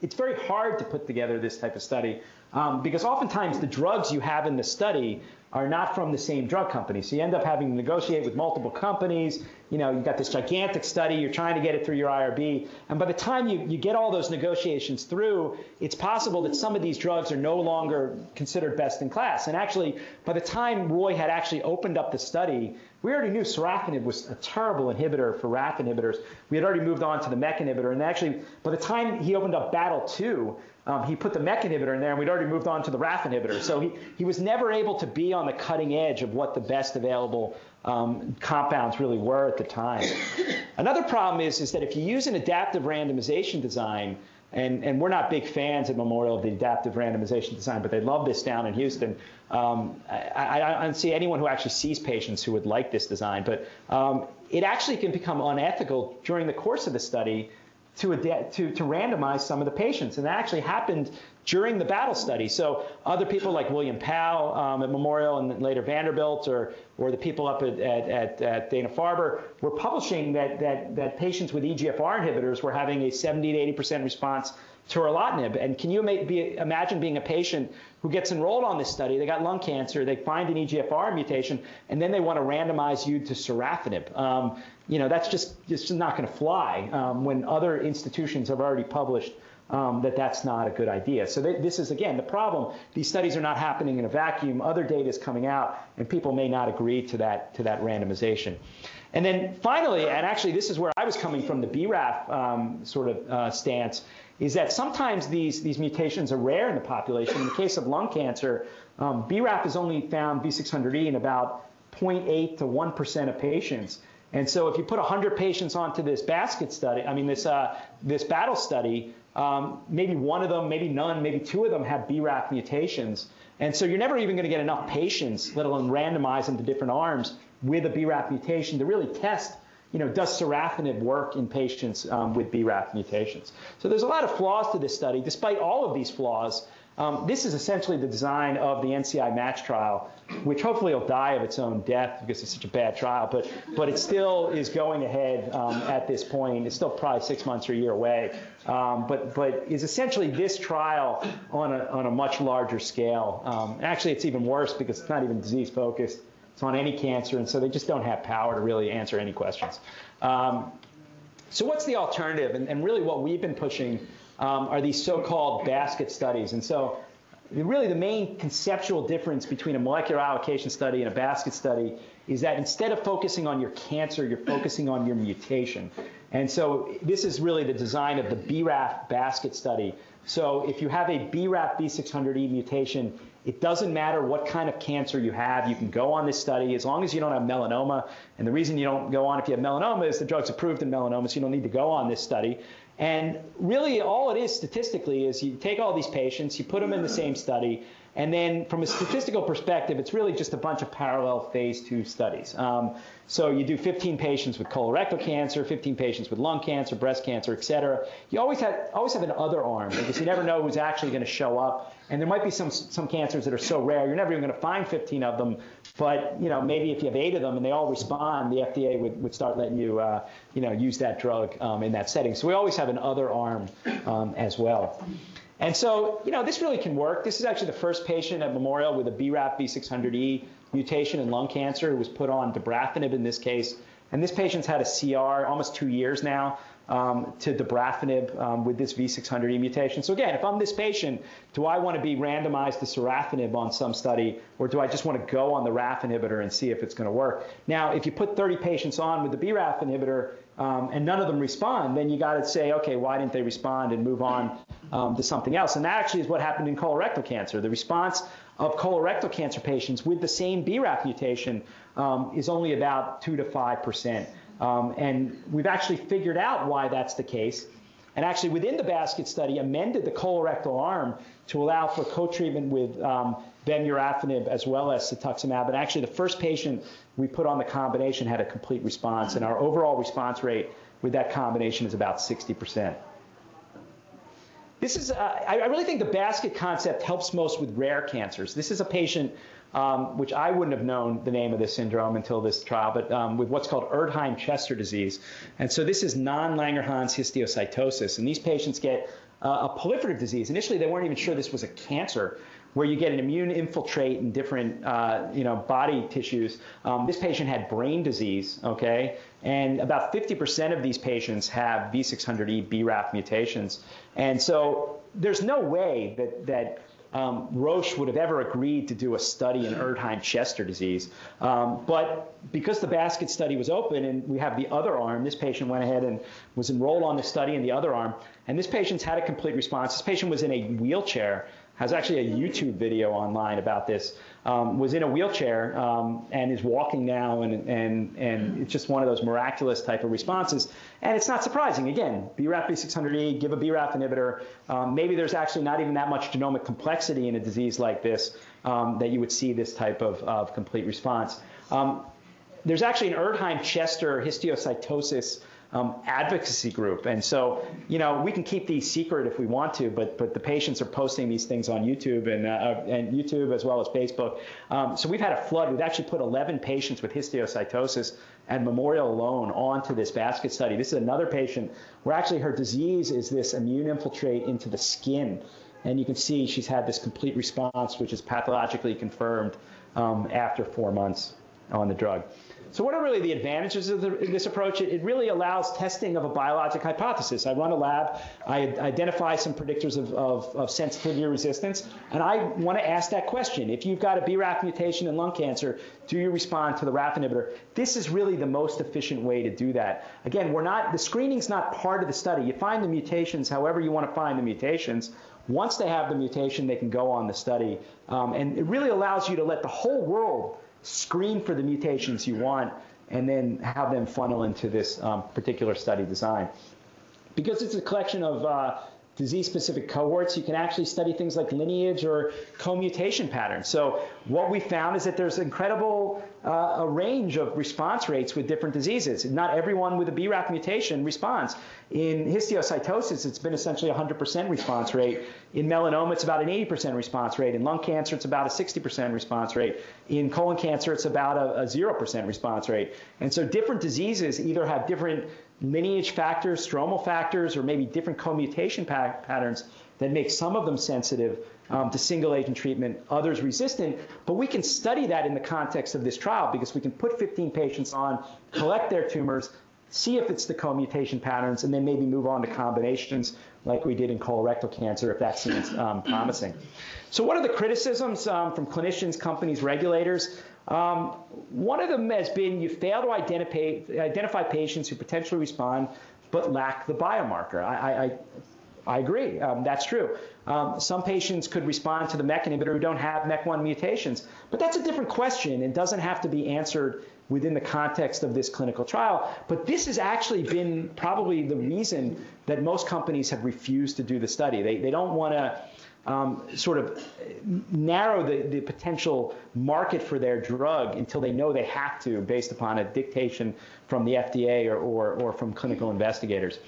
It's very hard to put together this type of study um, because oftentimes the drugs you have in the study are not from the same drug company. So you end up having to negotiate with multiple companies. You know, you've got this gigantic study, you're trying to get it through your IRB. And by the time you, you get all those negotiations through, it's possible that some of these drugs are no longer considered best in class. And actually, by the time Roy had actually opened up the study, we already knew sorafenib was a terrible inhibitor for RAF inhibitors. We had already moved on to the MEK inhibitor. And actually, by the time he opened up Battle 2, um, he put the MEK inhibitor in there, and we'd already moved on to the RAF inhibitor. So he, he was never able to be on the cutting edge of what the best available um, compounds really were at the time. Another problem is, is that if you use an adaptive randomization design, and, and we're not big fans at Memorial of the adaptive randomization design, but they love this down in Houston. Um, I, I, I, don't see anyone who actually sees patients who would like this design, but um, it actually can become unethical during the course of the study to, to, to randomize some of the patients. And that actually happened during the battle study. So other people like William Pao um, at Memorial and later Vanderbilt or, or the people up at, at, at Dana-Farber were publishing that, that, that patients with EGFR inhibitors were having a 70 to 80% response to erlotinib. And can you be, imagine being a patient who gets enrolled on this study? They got lung cancer, they find an EGFR mutation, and then they want to randomize you to sorafenib. Um, you know, that's just, just not going to fly um, when other institutions have already published um, that that's not a good idea. So they, this is, again, the problem. These studies are not happening in a vacuum. Other data is coming out, and people may not agree to that, to that randomization. And then finally, and actually this is where I was coming from, the BRAF um, sort of uh, stance, is that sometimes these, these mutations are rare in the population. In the case of lung cancer, um, BRAF is only found V600E in about 0.8 to 1% of patients. And so if you put 100 patients onto this basket study, I mean this, uh, this battle study, um, maybe one of them, maybe none, maybe two of them have BRAF mutations. And so you're never even going to get enough patients, let alone randomize them to different arms with a BRAF mutation to really test, you know, does sorafenib work in patients um, with BRAF mutations? So there's a lot of flaws to this study. Despite all of these flaws, um, this is essentially the design of the NCI match trial, which hopefully will die of its own death because it's such a bad trial, but, but it still is going ahead um, at this point. It's still probably six months or a year away, um, but, but is essentially this trial on a, on a much larger scale. Um, actually, it's even worse because it's not even disease focused. It's on any cancer, and so they just don't have power to really answer any questions. Um, so what's the alternative? And, and really what we've been pushing um, are these so-called basket studies. And so really the main conceptual difference between a molecular allocation study and a basket study is that instead of focusing on your cancer, you're focusing on your mutation. And so this is really the design of the BRAF basket study. So if you have a BRAF V600E mutation, it doesn't matter what kind of cancer you have. You can go on this study as long as you don't have melanoma. And the reason you don't go on if you have melanoma is the drug's approved in melanoma, so you don't need to go on this study. And really, all it is statistically is you take all these patients, you put them in the same study, and then from a statistical perspective, it's really just a bunch of parallel phase two studies. Um, so you do 15 patients with colorectal cancer, 15 patients with lung cancer, breast cancer, et cetera. You always have, always have an other arm because you never know who's actually going to show up. And there might be some, some cancers that are so rare, you're never even going to find 15 of them. But you know, maybe if you have eight of them and they all respond, the FDA would, would start letting you, uh, you know, use that drug um, in that setting. So we always have an other arm um, as well. And so, you know, this really can work. This is actually the first patient at Memorial with a BRAF V600E mutation in lung cancer who was put on dabrafenib in this case And this patient's had a CR almost two years now um, to dabrafenib um, with this V600E mutation. So again, if I'm this patient, do I want to be randomized to sorafenib on some study, or do I just want to go on the RAF inhibitor and see if it's going to work? Now, if you put 30 patients on with the BRAF inhibitor um, and none of them respond, then you got to say, okay, why didn't they respond and move on um, to something else? And that actually is what happened in colorectal cancer. The response of colorectal cancer patients with the same BRAF mutation um, is only about 2 to 5 percent. Um, and we've actually figured out why that's the case. And actually, within the basket study, amended the colorectal arm to allow for co-treatment with um, vemurafenib as well as cetuximab. And actually, the first patient we put on the combination had a complete response, and our overall response rate with that combination is about 60 percent. This is, uh, I really think the basket concept helps most with rare cancers. This is a patient um, which I wouldn't have known the name of this syndrome until this trial, but um, with what's called Erdheim-Chester disease. And so this is non-Langerhans histiocytosis. And these patients get uh, a proliferative disease. Initially, they weren't even sure this was a cancer where you get an immune infiltrate in different uh, you know, body tissues. Um, this patient had brain disease, okay? And about 50% of these patients have V600E BRAF mutations. And so there's no way that, that um, Roche would have ever agreed to do a study in Erdheim-Chester disease. Um, but because the basket study was open and we have the other arm, this patient went ahead and was enrolled on the study in the other arm, and this patient's had a complete response. This patient was in a wheelchair has actually a YouTube video online about this. Um, was in a wheelchair um, and is walking now, and, and, and it's just one of those miraculous type of responses. And it's not surprising. Again, BRAF V600E, give a BRAF inhibitor. Um, maybe there's actually not even that much genomic complexity in a disease like this um, that you would see this type of, of complete response. Um, there's actually an Erdheim-Chester histiocytosis um, advocacy group. And so, you know, we can keep these secret if we want to, but but the patients are posting these things on YouTube and uh, and YouTube as well as Facebook. Um, so we've had a flood. We've actually put 11 patients with histiocytosis at Memorial alone onto this basket study. This is another patient where actually her disease is this immune infiltrate into the skin. And you can see she's had this complete response, which is pathologically confirmed um, after four months on the drug. So what are really the advantages of the, this approach? It, it, really allows testing of a biologic hypothesis. I run a lab, I identify some predictors of, of, of sensitivity or resistance, and I want to ask that question. If you've got a BRAF mutation in lung cancer, do you respond to the RAF inhibitor? This is really the most efficient way to do that. Again, we're not, the screening's not part of the study. You find the mutations however you want to find the mutations. Once they have the mutation, they can go on the study. Um, and it really allows you to let the whole world screen for the mutations you want, and then have them funnel into this um, particular study design. Because it's a collection of uh, disease-specific cohorts, you can actually study things like lineage or co-mutation patterns. So what we found is that there's incredible uh, a range of response rates with different diseases. Not everyone with a BRAF mutation responds. In histiocytosis, it's been essentially 100% response rate. In melanoma, it's about an 80% response rate. In lung cancer, it's about a 60% response rate. In colon cancer, it's about a, a 0% response rate. And so different diseases either have different lineage factors, stromal factors, or maybe different co-mutation pa patterns that make some of them sensitive um, to single agent treatment, others resistant. But we can study that in the context of this trial because we can put 15 patients on, collect their tumors, see if it's the co-mutation patterns, and then maybe move on to combinations like we did in colorectal cancer if that seems um, promising. So what are the criticisms um, from clinicians, companies, regulators? Um, one of them has been you fail to identify, identify patients who potentially respond but lack the biomarker. I, I, I agree. Um, that's true. Um, some patients could respond to the MEK inhibitor who don't have MEK1 mutations, but that's a different question and doesn't have to be answered within the context of this clinical trial. But this has actually been probably the reason that most companies have refused to do the study. They, they don't want to um, sort of narrow the, the potential market for their drug until they know they have to based upon a dictation from the FDA or, or, or from clinical investigators.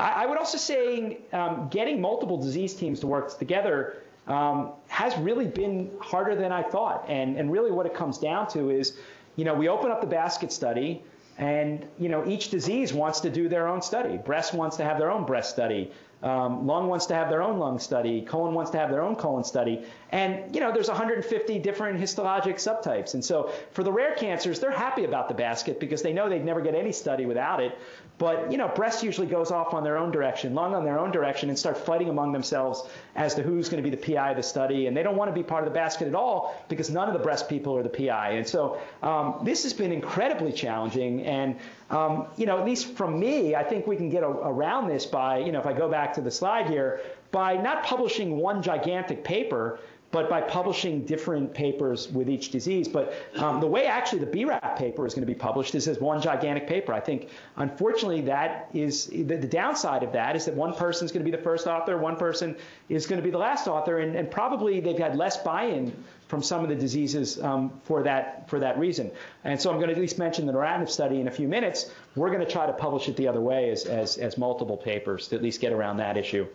I, I would also say um, getting multiple disease teams to work together um, has really been harder than I thought. And, and really what it comes down to is, you know, we open up the basket study and, you know, each disease wants to do their own study. Breast wants to have their own breast study. Um, lung wants to have their own lung study. Colon wants to have their own colon study. And, you know, there's 150 different histologic subtypes. And so for the rare cancers, they're happy about the basket because they know they'd never get any study without it. But, you know, breast usually goes off on their own direction, lung on their own direction, and start fighting among themselves as to who's going to be the PI of the study. And they don't want to be part of the basket at all because none of the breast people are the PI. And so um, this has been incredibly challenging. And, um, you know, at least from me, I think we can get a, around this by, you know, if I go back to the slide here, by not publishing one gigantic paper, but by publishing different papers with each disease. But um, the way actually the BRAF paper is going to be published is as one gigantic paper. I think, unfortunately, that is the, the downside of that is that one person is going to be the first author, one person is going to be the last author, and, and probably they've had less buy-in from some of the diseases um, for that for that reason. And so I'm going to at least mention the neratinib study in a few minutes. We're going to try to publish it the other way as, as, as multiple papers to at least get around that issue.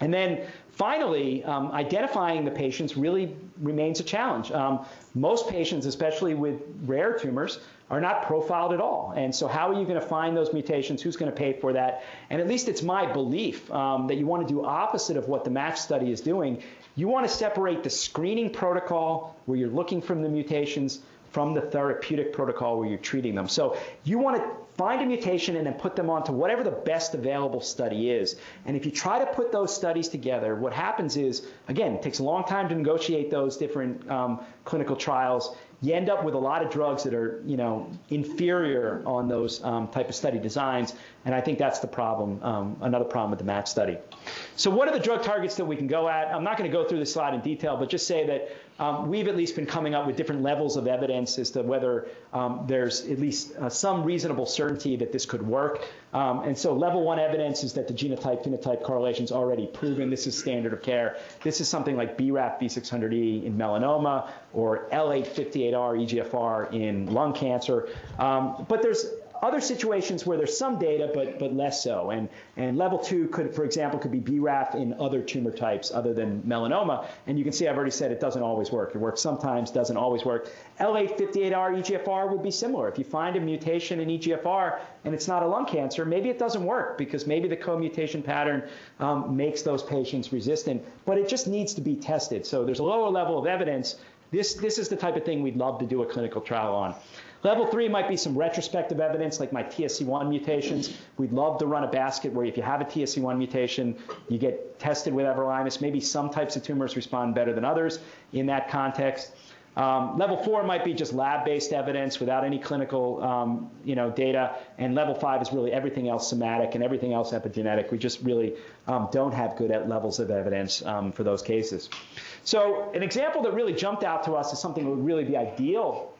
And then finally, um, identifying the patients really remains a challenge. Um, most patients, especially with rare tumors, are not profiled at all. And so, how are you going to find those mutations? Who's going to pay for that? And at least it's my belief um, that you want to do opposite of what the MATCH study is doing. You want to separate the screening protocol, where you're looking for the mutations, from the therapeutic protocol where you're treating them. So you want to find a mutation and then put them onto whatever the best available study is. And if you try to put those studies together, what happens is, again, it takes a long time to negotiate those different um, clinical trials. You end up with a lot of drugs that are, you know, inferior on those um, type of study designs, and I think that's the problem. Um, another problem with the MATCH study. So, what are the drug targets that we can go at? I'm not going to go through this slide in detail, but just say that um, we've at least been coming up with different levels of evidence as to whether um, there's at least uh, some reasonable certainty that this could work. Um, and so, level one evidence is that the genotype phenotype correlation is already proven. This is standard of care. This is something like BRAF V600E in melanoma or L858R EGFR in lung cancer. Um, but there's other situations where there's some data, but but less so. And and level two could, for example, could be BRAF in other tumor types other than melanoma. And you can see I've already said it doesn't always work. It works sometimes, doesn't always work. L858R EGFR would be similar. If you find a mutation in EGFR and it's not a lung cancer, maybe it doesn't work because maybe the co-mutation pattern um, makes those patients resistant. But it just needs to be tested. So there's a lower level of evidence. This this is the type of thing we'd love to do a clinical trial on. Level three might be some retrospective evidence, like my TSC1 mutations. We'd love to run a basket where if you have a TSC1 mutation, you get tested with everolimus. Maybe some types of tumors respond better than others in that context. Um, level four might be just lab-based evidence without any clinical, um, you know, data, and level five is really everything else somatic and everything else epigenetic. We just really um, don't have good levels of evidence um, for those cases. So an example that really jumped out to us is something that would really be ideal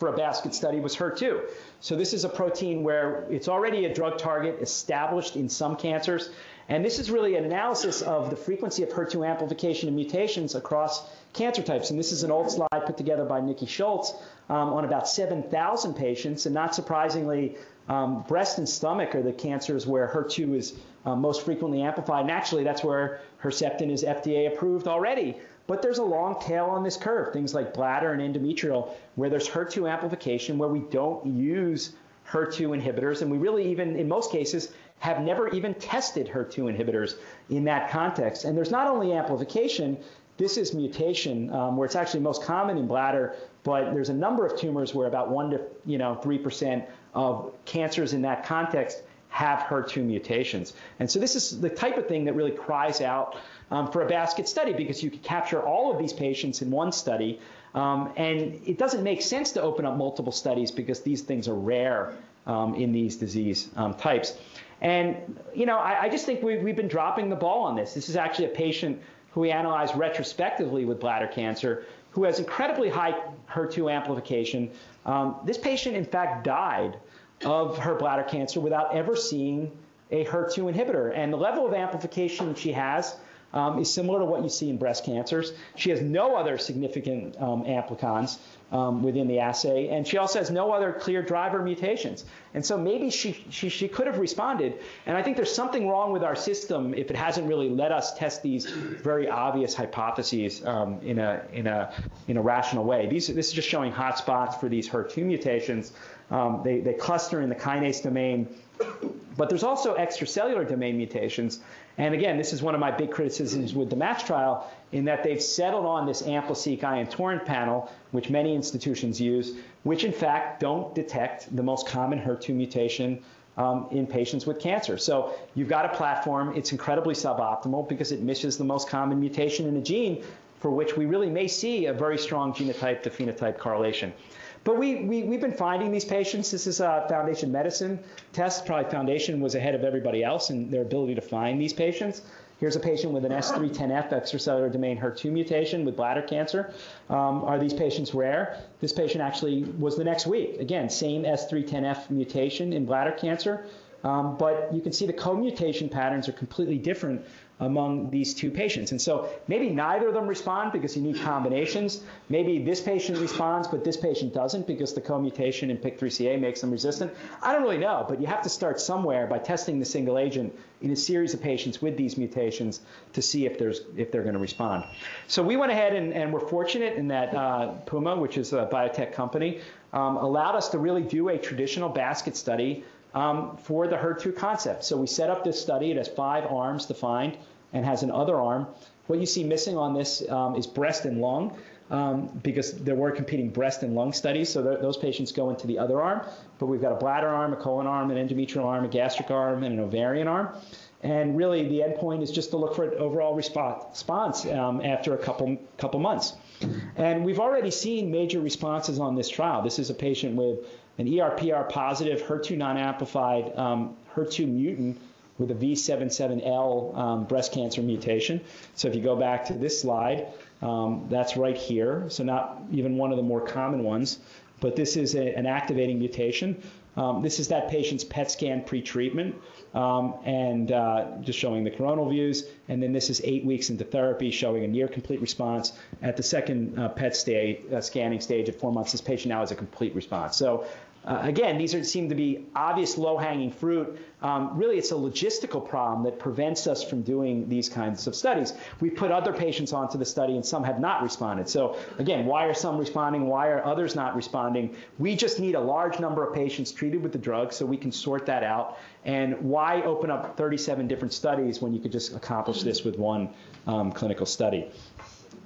for a basket study was HER2. So this is a protein where it's already a drug target established in some cancers. And this is really an analysis of the frequency of HER2 amplification and mutations across cancer types. And this is an old slide put together by Nikki Schultz um, on about 7,000 patients. And not surprisingly, um, breast and stomach are the cancers where HER2 is uh, most frequently amplified. And actually, that's where Herceptin is FDA approved already. But there's a long tail on this curve, things like bladder and endometrial, where there's HER2 amplification, where we don't use HER2 inhibitors, and we really even, in most cases, have never even tested HER2 inhibitors in that context. And there's not only amplification, this is mutation, um, where it's actually most common in bladder, but there's a number of tumors where about one to you know three percent of cancers in that context have HER2 mutations. And so this is the type of thing that really cries out um, for a basket study because you could capture all of these patients in one study. Um, and it doesn't make sense to open up multiple studies because these things are rare um, in these disease um, types. And, you know, I, I just think we've, we've been dropping the ball on this. This is actually a patient who we analyzed retrospectively with bladder cancer who has incredibly high HER2 amplification. Um, this patient, in fact, died of her bladder cancer without ever seeing a HER2 inhibitor. And the level of amplification she has um, is similar to what you see in breast cancers. She has no other significant um, amplicons um, within the assay, and she also has no other clear driver mutations. And so maybe she, she, she could have responded. And I think there's something wrong with our system if it hasn't really let us test these very obvious hypotheses um, in, a, in, a, in a rational way. These, this is just showing hotspots for these HER2 mutations. Um, they, they cluster in the kinase domain But there's also extracellular domain mutations. And again, this is one of my big criticisms with the MATCH trial in that they've settled on this AmpliSeq ion torrent panel, which many institutions use, which in fact don't detect the most common HER2 mutation um, in patients with cancer. So you've got a platform, it's incredibly suboptimal because it misses the most common mutation in a gene for which we really may see a very strong genotype to phenotype correlation. But we, we, we've been finding these patients. This is a Foundation Medicine test. Probably Foundation was ahead of everybody else in their ability to find these patients. Here's a patient with an S310F extracellular domain HER2 mutation with bladder cancer. Um, are these patients rare? This patient actually was the next week. Again, same S310F mutation in bladder cancer. Um, but you can see the co-mutation patterns are completely different among these two patients. And so maybe neither of them respond because you need combinations. Maybe this patient responds, but this patient doesn't because the co-mutation in PIK3CA makes them resistant. I don't really know, but you have to start somewhere by testing the single agent in a series of patients with these mutations to see if, there's, if they're going to respond. So we went ahead and, and we're fortunate in that uh, Puma, which is a biotech company, um, allowed us to really do a traditional basket study um, for the HER2 concept. So we set up this study. It has five arms defined and has an other arm. What you see missing on this um, is breast and lung. Um, because there were competing breast and lung studies, so th- those patients go into the other arm. But we've got a bladder arm, a colon arm, an endometrial arm, a gastric arm, and an ovarian arm. And really, the endpoint is just to look for an overall response um, after a couple couple months. And we've already seen major responses on this trial. This is a patient with an ERPR positive, HER2 non-amplified, um, HER2 mutant with a V777L um, breast cancer mutation. So if you go back to this slide, um, that's right here. So not even one of the more common ones, but this is a, an activating mutation. Um, this is that patient's PET scan pretreatment, um, and uh, just showing the coronal views. And then this is eight weeks into therapy, showing a near complete response. At the second uh, PET stage, uh, scanning stage at four months, this patient now has a complete response. So uh, again, these are, seem to be obvious low-hanging fruit. Um, really, it's a logistical problem that prevents us from doing these kinds of studies. We put other patients onto the study, and some have not responded. So again, why are some responding? Why are others not responding? We just need a large number of patients treated with the drug so we can sort that out. And why open up 37 different studies when you could just accomplish this with one um, clinical study?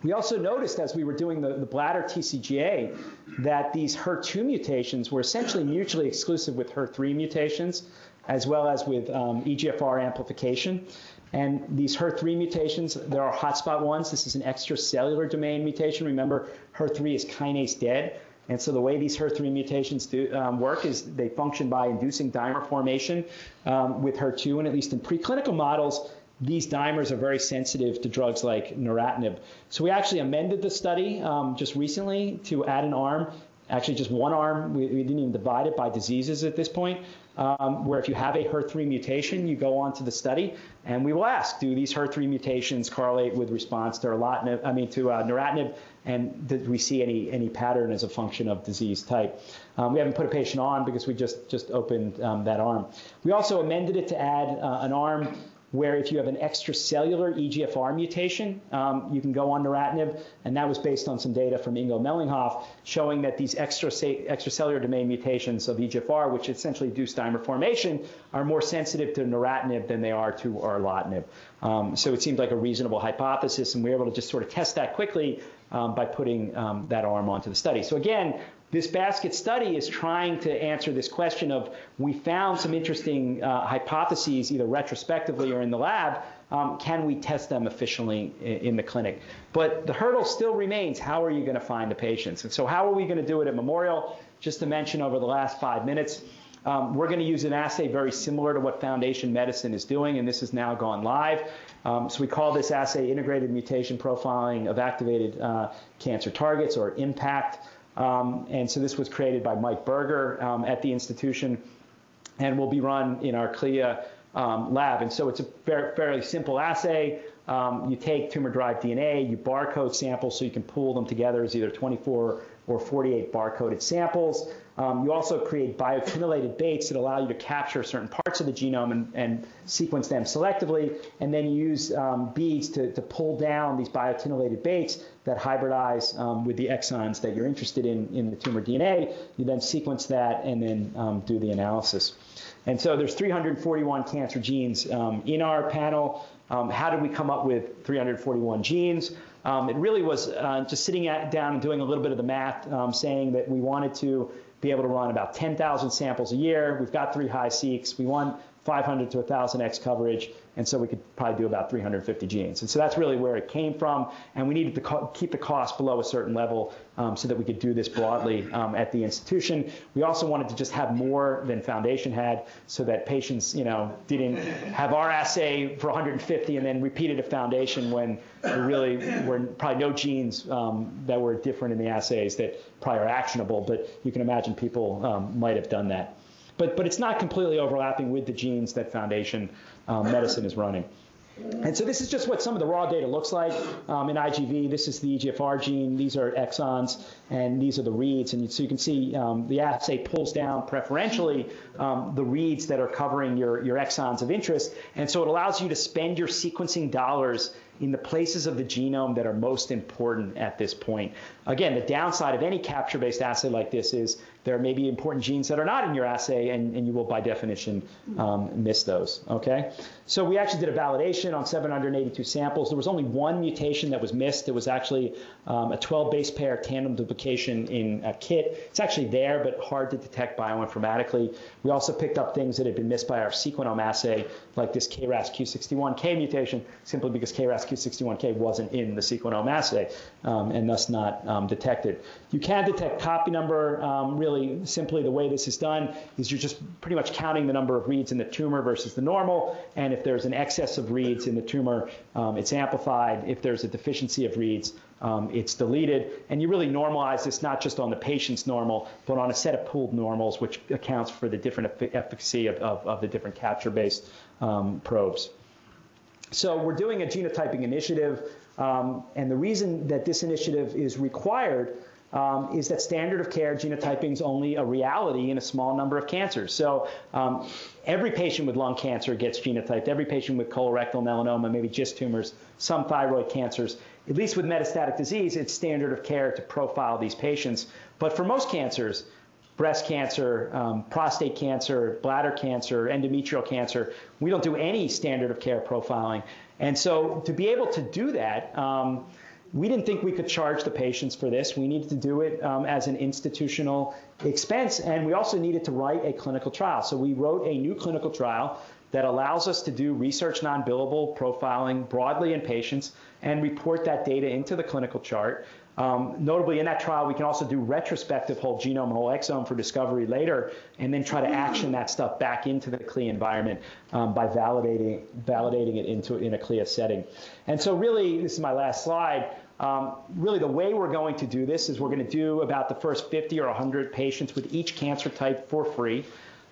We also noticed as we were doing the, the bladder TCGA that these HER2 mutations were essentially mutually exclusive with HER3 mutations, as well as with um, EGFR amplification. And these HER3 mutations, there are hotspot ones. This is an extracellular domain mutation. Remember, HER3 is kinase dead. And so the way these HER3 mutations do, um, work is they function by inducing dimer formation um, with HER2, and at least in preclinical models, these dimers are very sensitive to drugs like neratinib. So we actually amended the study um, just recently to add an arm, actually just one arm. We, we didn't even divide it by diseases at this point, um, where if you have a HER3 mutation, you go on to the study, and we will ask, do these HER3 mutations correlate with response to erlotinib, I mean to uh, neratinib, and did we see any any pattern as a function of disease type? Um, we haven't put a patient on because we just just opened um, that arm. We also amended it to add uh, an arm where if you have an extracellular EGFR mutation, um, you can go on neratinib, and that was based on some data from Ingo Mellinghoff showing that these extracellular domain mutations of EGFR, which essentially induce dimer formation, are more sensitive to neratinib than they are to erlotinib. Um, so it seemed like a reasonable hypothesis, and we were able to just sort of test that quickly um, by putting um, that arm onto the study. So again, this basket study is trying to answer this question of we found some interesting uh, hypotheses either retrospectively or in the lab. Um, can we test them efficiently in, in, the clinic? But the hurdle still remains how are you going to find the patients? And so, how are we going to do it at Memorial? Just to mention over the last five minutes, um, we're going to use an assay very similar to what Foundation Medicine is doing, and this has now gone live. Um, so we call this assay Integrated Mutation Profiling of Activated uh, Cancer Targets, or IMPACT. Um, and so this was created by Mike Berger um, at the institution and will be run in our CLIA um, lab. And so it's a fairly simple assay. um, you take tumor-derived DNA, you barcode samples so you can pool them together as either 24 or 48 barcoded samples. Um, you also create biotinylated baits that allow you to capture certain parts of the genome and, and sequence them selectively, and then you use um, beads to, to, pull down these biotinylated baits that hybridize um, with the exons that you're interested in in the tumor DNA. You then sequence that and then um, do the analysis. And so there's 341 cancer genes um, in our panel. Um, how did we come up with 341 genes? Um, it really was uh, just sitting at, down and doing a little bit of the math, um, saying that we wanted to be able to run about 10,000 samples a year. We've got three HiSeqs. We want 500 to 1,000x coverage, and so we could probably do about 350 genes. And so that's really where it came from, and we needed to keep the cost below a certain level um, so that we could do this broadly um, at the institution. We also wanted to just have more than Foundation had, so that patients, you know, didn't have our assay for 150 and then repeated a Foundation when there really were probably no genes um, that were different in the assays that probably are actionable. But you can imagine people um, might have done that. But, but it's not completely overlapping with the genes that Foundation um, Medicine is running. And so this is just what some of the raw data looks like um, in IGV. This is the EGFR gene. These are exons, and these are the reads. And so you can see um, the assay pulls down preferentially um, the reads that are covering your, your exons of interest. And so it allows you to spend your sequencing dollars in the places of the genome that are most important at this point. Again, the downside of any capture-based assay like this is there may be important genes that are not in your assay, and, and you will, by definition, um, miss those. Okay? So we actually did a validation on 782 samples. There was only one mutation that was missed. It was actually um, a 12 base pair tandem duplication in a KIT. It's actually there, but hard to detect bioinformatically. We also picked up things that had been missed by our Sequenom assay, like this KRAS Q61K mutation, simply because KRAS Q61K wasn't in the Sequenom assay, um, and thus not um, detected. You can detect copy number um, really simply the way this is done is you're just pretty much counting the number of reads in the tumor versus the normal. And if there's an excess of reads in the tumor, um, it's amplified. If there's a deficiency of reads, um, it's deleted. And you really normalize this not just on the patient's normal, but on a set of pooled normals, which accounts for the different efficacy of, of, of the different capture-based um, probes. So we're doing a genotyping initiative, um, and the reason that this initiative is required um, is that standard of care genotyping is only a reality in a small number of cancers. So um, every patient with lung cancer gets genotyped, every patient with colorectal melanoma, maybe GIST tumors, some thyroid cancers. At least with metastatic disease, it's standard of care to profile these patients. But for most cancers, breast cancer, um, prostate cancer, bladder cancer, endometrial cancer, we don't do any standard of care profiling. And so to be able to do that, um, we didn't think we could charge the patients for this. We needed to do it um, as an institutional expense, and we also needed to write a clinical trial. So we wrote a new clinical trial that allows us to do research non-billable profiling broadly in patients and report that data into the clinical chart. Um, notably, in that trial, we can also do retrospective whole genome, whole exome for discovery later, and then try to action that stuff back into the CLIA environment um, by validating, validating it into in a CLIA setting. And so, really, this is my last slide. Um, really, the way we're going to do this is we're going to do about the first 50 or 100 patients with each cancer type for free.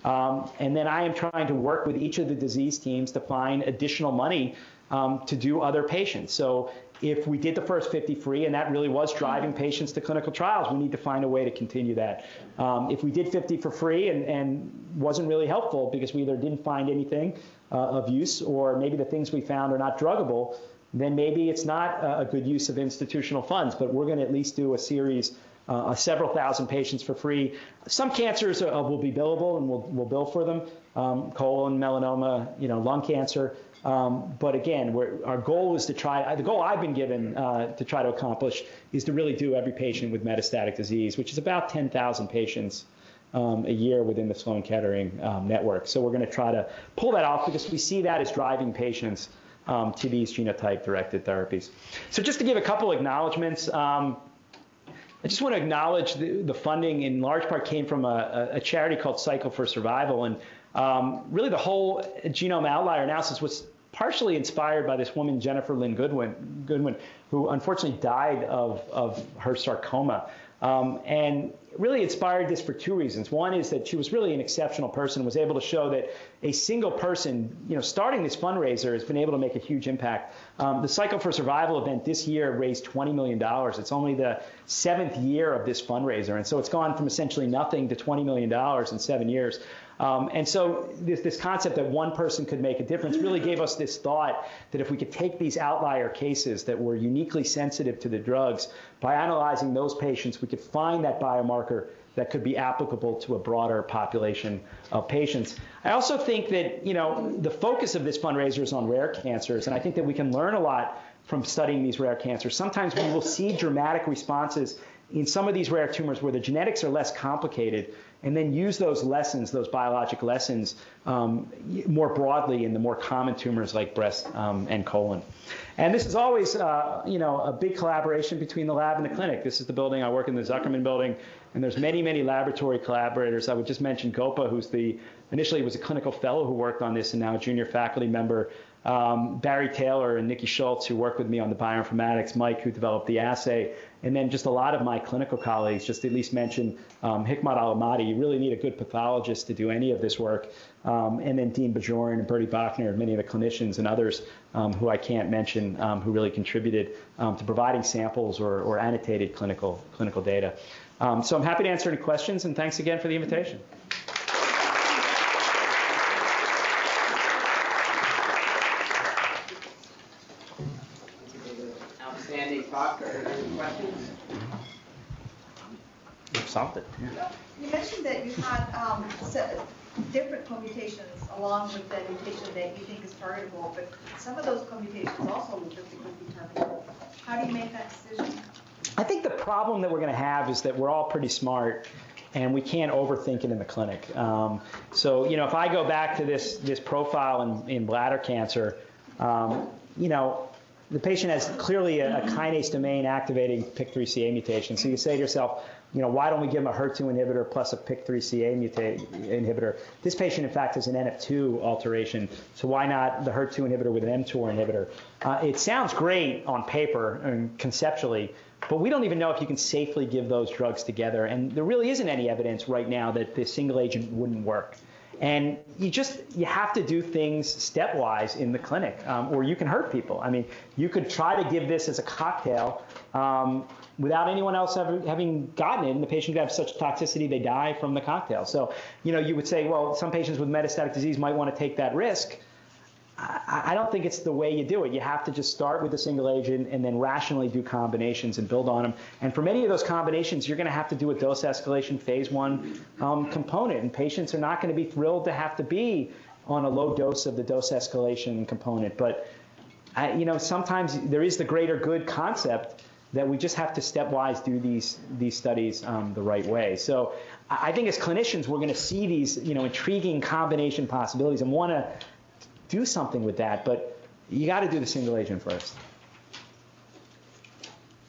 Um, and then I am trying to work with each of the disease teams to find additional money um, to do other patients. So if we did the first 50 free, and that really was driving patients to clinical trials, we need to find a way to continue that. Um, if we did 50 for free and, and, wasn't really helpful because we either didn't find anything uh, of use or maybe the things we found are not druggable, then maybe it's not a good use of institutional funds. But we're going to at least do a series uh, several thousand patients for free. Some cancers uh, will be billable, and we'll, we'll bill for them. Um, colon, melanoma, you know, lung cancer. Um, but again, our goal is to try, the goal I've been given uh, to try to accomplish is to really do every patient with metastatic disease, which is about 10,000 patients um, a year within the Sloan Kettering um, network. So we're going to try to pull that off because we see that as driving patients um, to these genotype directed therapies. So just to give a couple acknowledgments, um, I just want to acknowledge the, the, funding in large part came from a, a charity called Cycle for Survival. And um, really the whole genome outlier analysis was partially inspired by this woman, Jennifer Lynn Goodwin, Goodwin who unfortunately died of, of her sarcoma. Um, and really inspired this for two reasons. One is that she was really an exceptional person, was able to show that a single person, you know, starting this fundraiser has been able to make a huge impact. Um, the Cycle for Survival event this year raised $20 million. It's only the seventh year of this fundraiser. And so it's gone from essentially nothing to $20 million in seven years. Um, and so this, this concept that one person could make a difference really gave us this thought that if we could take these outlier cases that were uniquely sensitive to the drugs, by analyzing those patients, we could find that biomarker that could be applicable to a broader population of patients. I also think that, you know, the focus of this fundraiser is on rare cancers, and I think that we can learn a lot from studying these rare cancers. Sometimes we will see dramatic responses in some of these rare tumors where the genetics are less complicated, and then use those lessons, those biologic lessons, um, more broadly in the more common tumors like breast um, and colon. And this is always, uh, you know, a big collaboration between the lab and the clinic. This is the building I work in, the Zuckerman building, and there's many, many laboratory collaborators. I would just mention Gopa, who's the initially was a clinical fellow who worked on this, and now a junior faculty member. Um, Barry Taylor and Nikki Schultz, who worked with me on the bioinformatics, Mike, who developed the assay, and then just a lot of my clinical colleagues, just at least mention um, Hikmat Al You really need a good pathologist to do any of this work. Um, and then Dean Bajorin and Bernie Bochner, and many of the clinicians and others um, who I can't mention um, who really contributed um, to providing samples or, or, annotated clinical, clinical data. Um, so I'm happy to answer any questions, and thanks again for the invitation. Outstanding talk. Are there any questions? You've solved it. Yeah. You mentioned that you had um, different co-mutations along with the mutation that you think is targetable, but some of those co-mutations also look like they be targetable. How do you make that decision? I think the problem that we're going to have is that we're all pretty smart and we can't overthink it in the clinic. Um, so, you know, if I go back to this, this profile in, in bladder cancer, um, you know, the patient has clearly a, a kinase domain activating PIK3CA mutation. So you say to yourself, you know, why don't we give them a HER2 inhibitor plus a PIK3CA mutate inhibitor? This patient, in fact, has an NF2 alteration, so why not the HER2 inhibitor with an mTOR inhibitor? Uh, it sounds great on paper and conceptually, but we don't even know if you can safely give those drugs together, and there really isn't any evidence right now that the single agent wouldn't work. And you just you have to do things stepwise in the clinic, um, or you can hurt people. I mean, you could try to give this as a cocktail um, without anyone else ever having gotten it, and the patient could have such toxicity they die from the cocktail. So, you know, you would say, well, some patients with metastatic disease might want to take that risk. I, don't think it's the way you do it. You have to just start with a single agent and then rationally do combinations and build on them. And for many of those combinations, you're going to have to do a dose escalation phase one um, component. And patients are not going to be thrilled to have to be on a low dose of the dose escalation component. But, I, you know, sometimes there is the greater good concept that we just have to stepwise do these these studies um, the right way. So I think as clinicians, we're going to see these you know intriguing combination possibilities and want to do something with that. But you got to do the single agent first.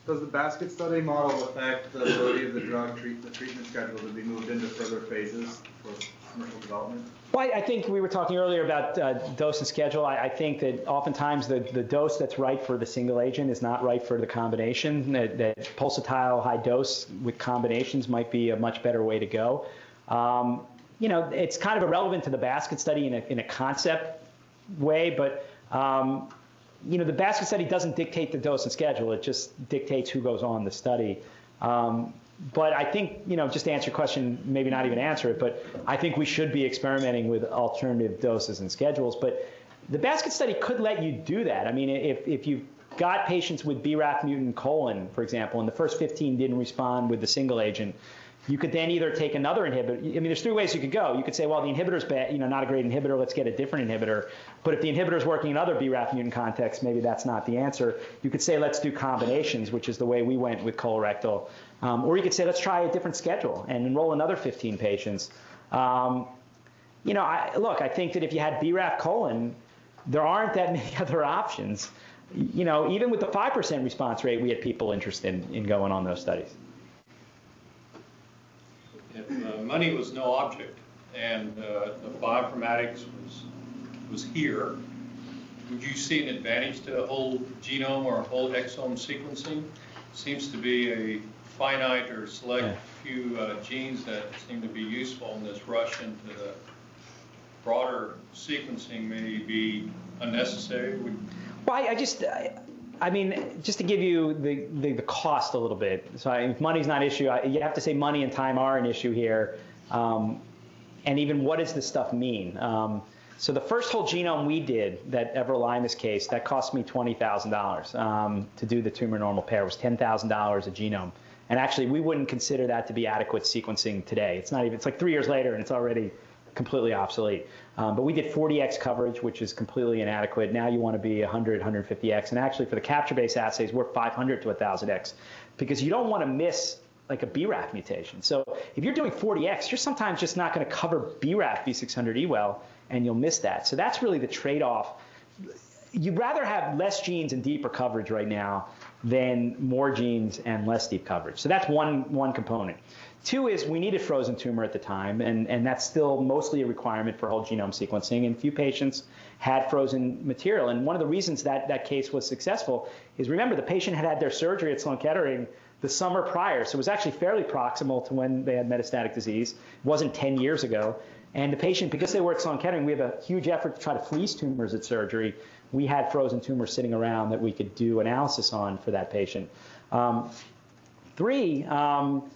Does the basket study model affect the ability of the drug treat the treatment schedule to be moved into further phases for commercial development? Well, I think we were talking earlier about uh, dose and schedule. I, I, think that oftentimes the, the dose that's right for the single agent is not right for the combination. That, that pulsatile high dose with combinations might be a much better way to go. Um, you know, it's kind of irrelevant to the basket study in a, in a concept way, but um, you know, the basket study doesn't dictate the dose and schedule. It just dictates who goes on the study. Um, but I think, you know, just to answer your question, maybe not even answer it, but I think we should be experimenting with alternative doses and schedules. But the basket study could let you do that. I mean, if, if you've got patients with BRAF mutant colon, for example, and the first 15 didn't respond with the single agent, you could then either take another inhibitor. I mean, there's three ways you could go. You could say, well, the inhibitor's bad, you know, not a great inhibitor. Let's get a different inhibitor. But if the inhibitor's working in other BRAF mutant contexts, maybe that's not the answer. You could say, let's do combinations, which is the way we went with colorectal. Um, or you could say, let's try a different schedule and enroll another 15 patients. Um, you know, I, look, I think that if you had BRAF colon, there aren't that many other options. You know, even with the 5% response rate, we had people interested in, in going on those studies if uh, money was no object and uh, the bioinformatics was was here, would you see an advantage to whole genome or whole exome sequencing? Seems to be a finite or Yeah. select few uh, genes that seem to be useful in this rush into the broader sequencing may be unnecessary. Would- Well, I, I just, I, I mean, just to give you the, the, the cost a little bit. So I, if money's not an issue, I, you have to say money and time are an issue here. Um, and even what does this stuff mean? Um, so the first whole genome we did that everolimus case, that cost me $20,000 um, to do the tumor normal pair. It was $10,000 a genome. And actually, we wouldn't consider that to be adequate sequencing today. It's not even, it's like three years later and it's already completely obsolete. Um, but we did 40x coverage, which is completely inadequate. Now you want to be 100, 150x. And actually, for the capture-based assays, we're 500 to 1,000x because you don't want to miss like a BRAF mutation. So if you're doing 40x, you're sometimes just not going to cover BRAF V600E well, and you'll miss that. So that's really the trade-off. You'd rather have less genes and deeper coverage right now than more genes and less deep coverage. So that's one, one component. Two is we needed frozen tumor at the time, and, and that's still mostly a requirement for whole genome sequencing. And few patients had frozen material. And one of the reasons that that case was successful is remember, the patient had had their surgery at Sloan Kettering the summer prior. So it was actually fairly proximal to when they had metastatic disease. It wasn't 10 years ago. And the patient, because they were at Sloan Kettering, we have a huge effort to try to freeze tumors at surgery. We had frozen tumors sitting around that we could do analysis on for that patient. Um, three, um,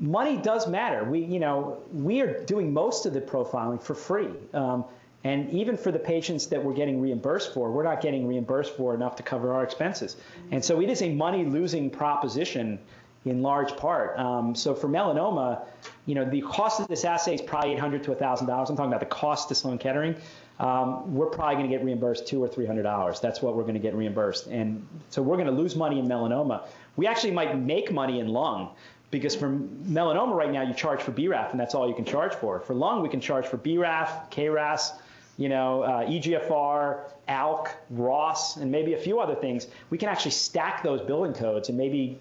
money does matter. We, you know, we are doing most of the profiling for free. Um, and even for the patients that we're getting reimbursed for, we're not getting reimbursed for enough to cover our expenses. And so it is a money losing proposition in large part. Um, so for melanoma, you know, the cost of this assay is probably 800 to $1,000. I'm talking about the cost to Sloan Kettering. Um, we're probably going to get reimbursed two or three hundred dollars. That's what we're going to get reimbursed, and so we're going to lose money in melanoma. We actually might make money in lung because for melanoma right now you charge for BRAF and that's all you can charge for. For lung we can charge for BRAF, KRAS, you know, uh, EGFR, ALK, ROS, and maybe a few other things. We can actually stack those billing codes and maybe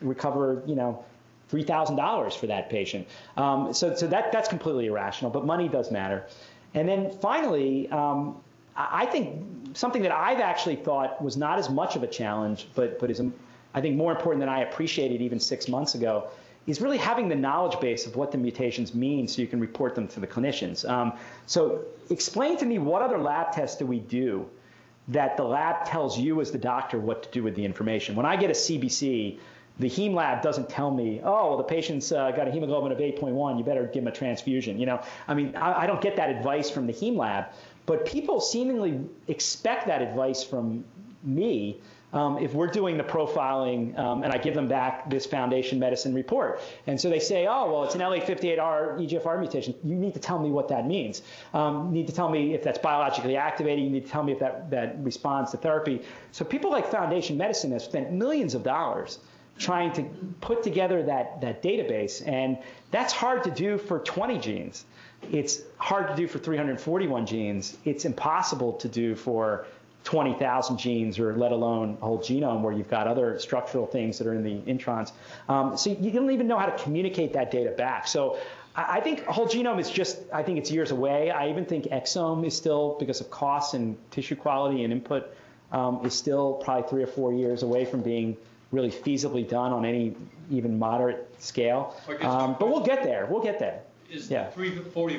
recover, you know, $3,000 for that patient. Um, so so that, that's completely irrational, but money does matter. And then finally, um, I think something that I've actually thought was not as much of a challenge, but, but is, I think, more important than I appreciated even six months ago, is really having the knowledge base of what the mutations mean so you can report them to the clinicians. Um, so explain to me what other lab tests do we do that the lab tells you as the doctor what to do with the information. When I get a CBC, the heme lab doesn't tell me, oh, well, the patient's uh, got a hemoglobin of 8.1, you better give him a transfusion. You know, I mean, I, I don't get that advice from the heme lab, but people seemingly expect that advice from me um, if we're doing the profiling um, and I give them back this Foundation Medicine report. And so they say, oh, well, it's an L858R EGFR mutation. You need to tell me what that means. Um, you need to tell me if that's biologically activated. You need to tell me if that, that responds to therapy. So people like Foundation Medicine have spent millions of dollars trying to put together that, that database. And that's hard to do for 20 genes. It's hard to do for 341 genes. It's impossible to do for 20,000 genes or let alone a whole genome where you've got other structural things that are in the introns. Um, so you don't even know how to communicate that data back. So I, I think whole genome is just, I think it's years away. I even think exome is still, because of costs and tissue quality and input, um, is still probably three or four years away from being really feasibly done on any even moderate scale. Um, but we'll get there. We'll get there. Is Yeah. 340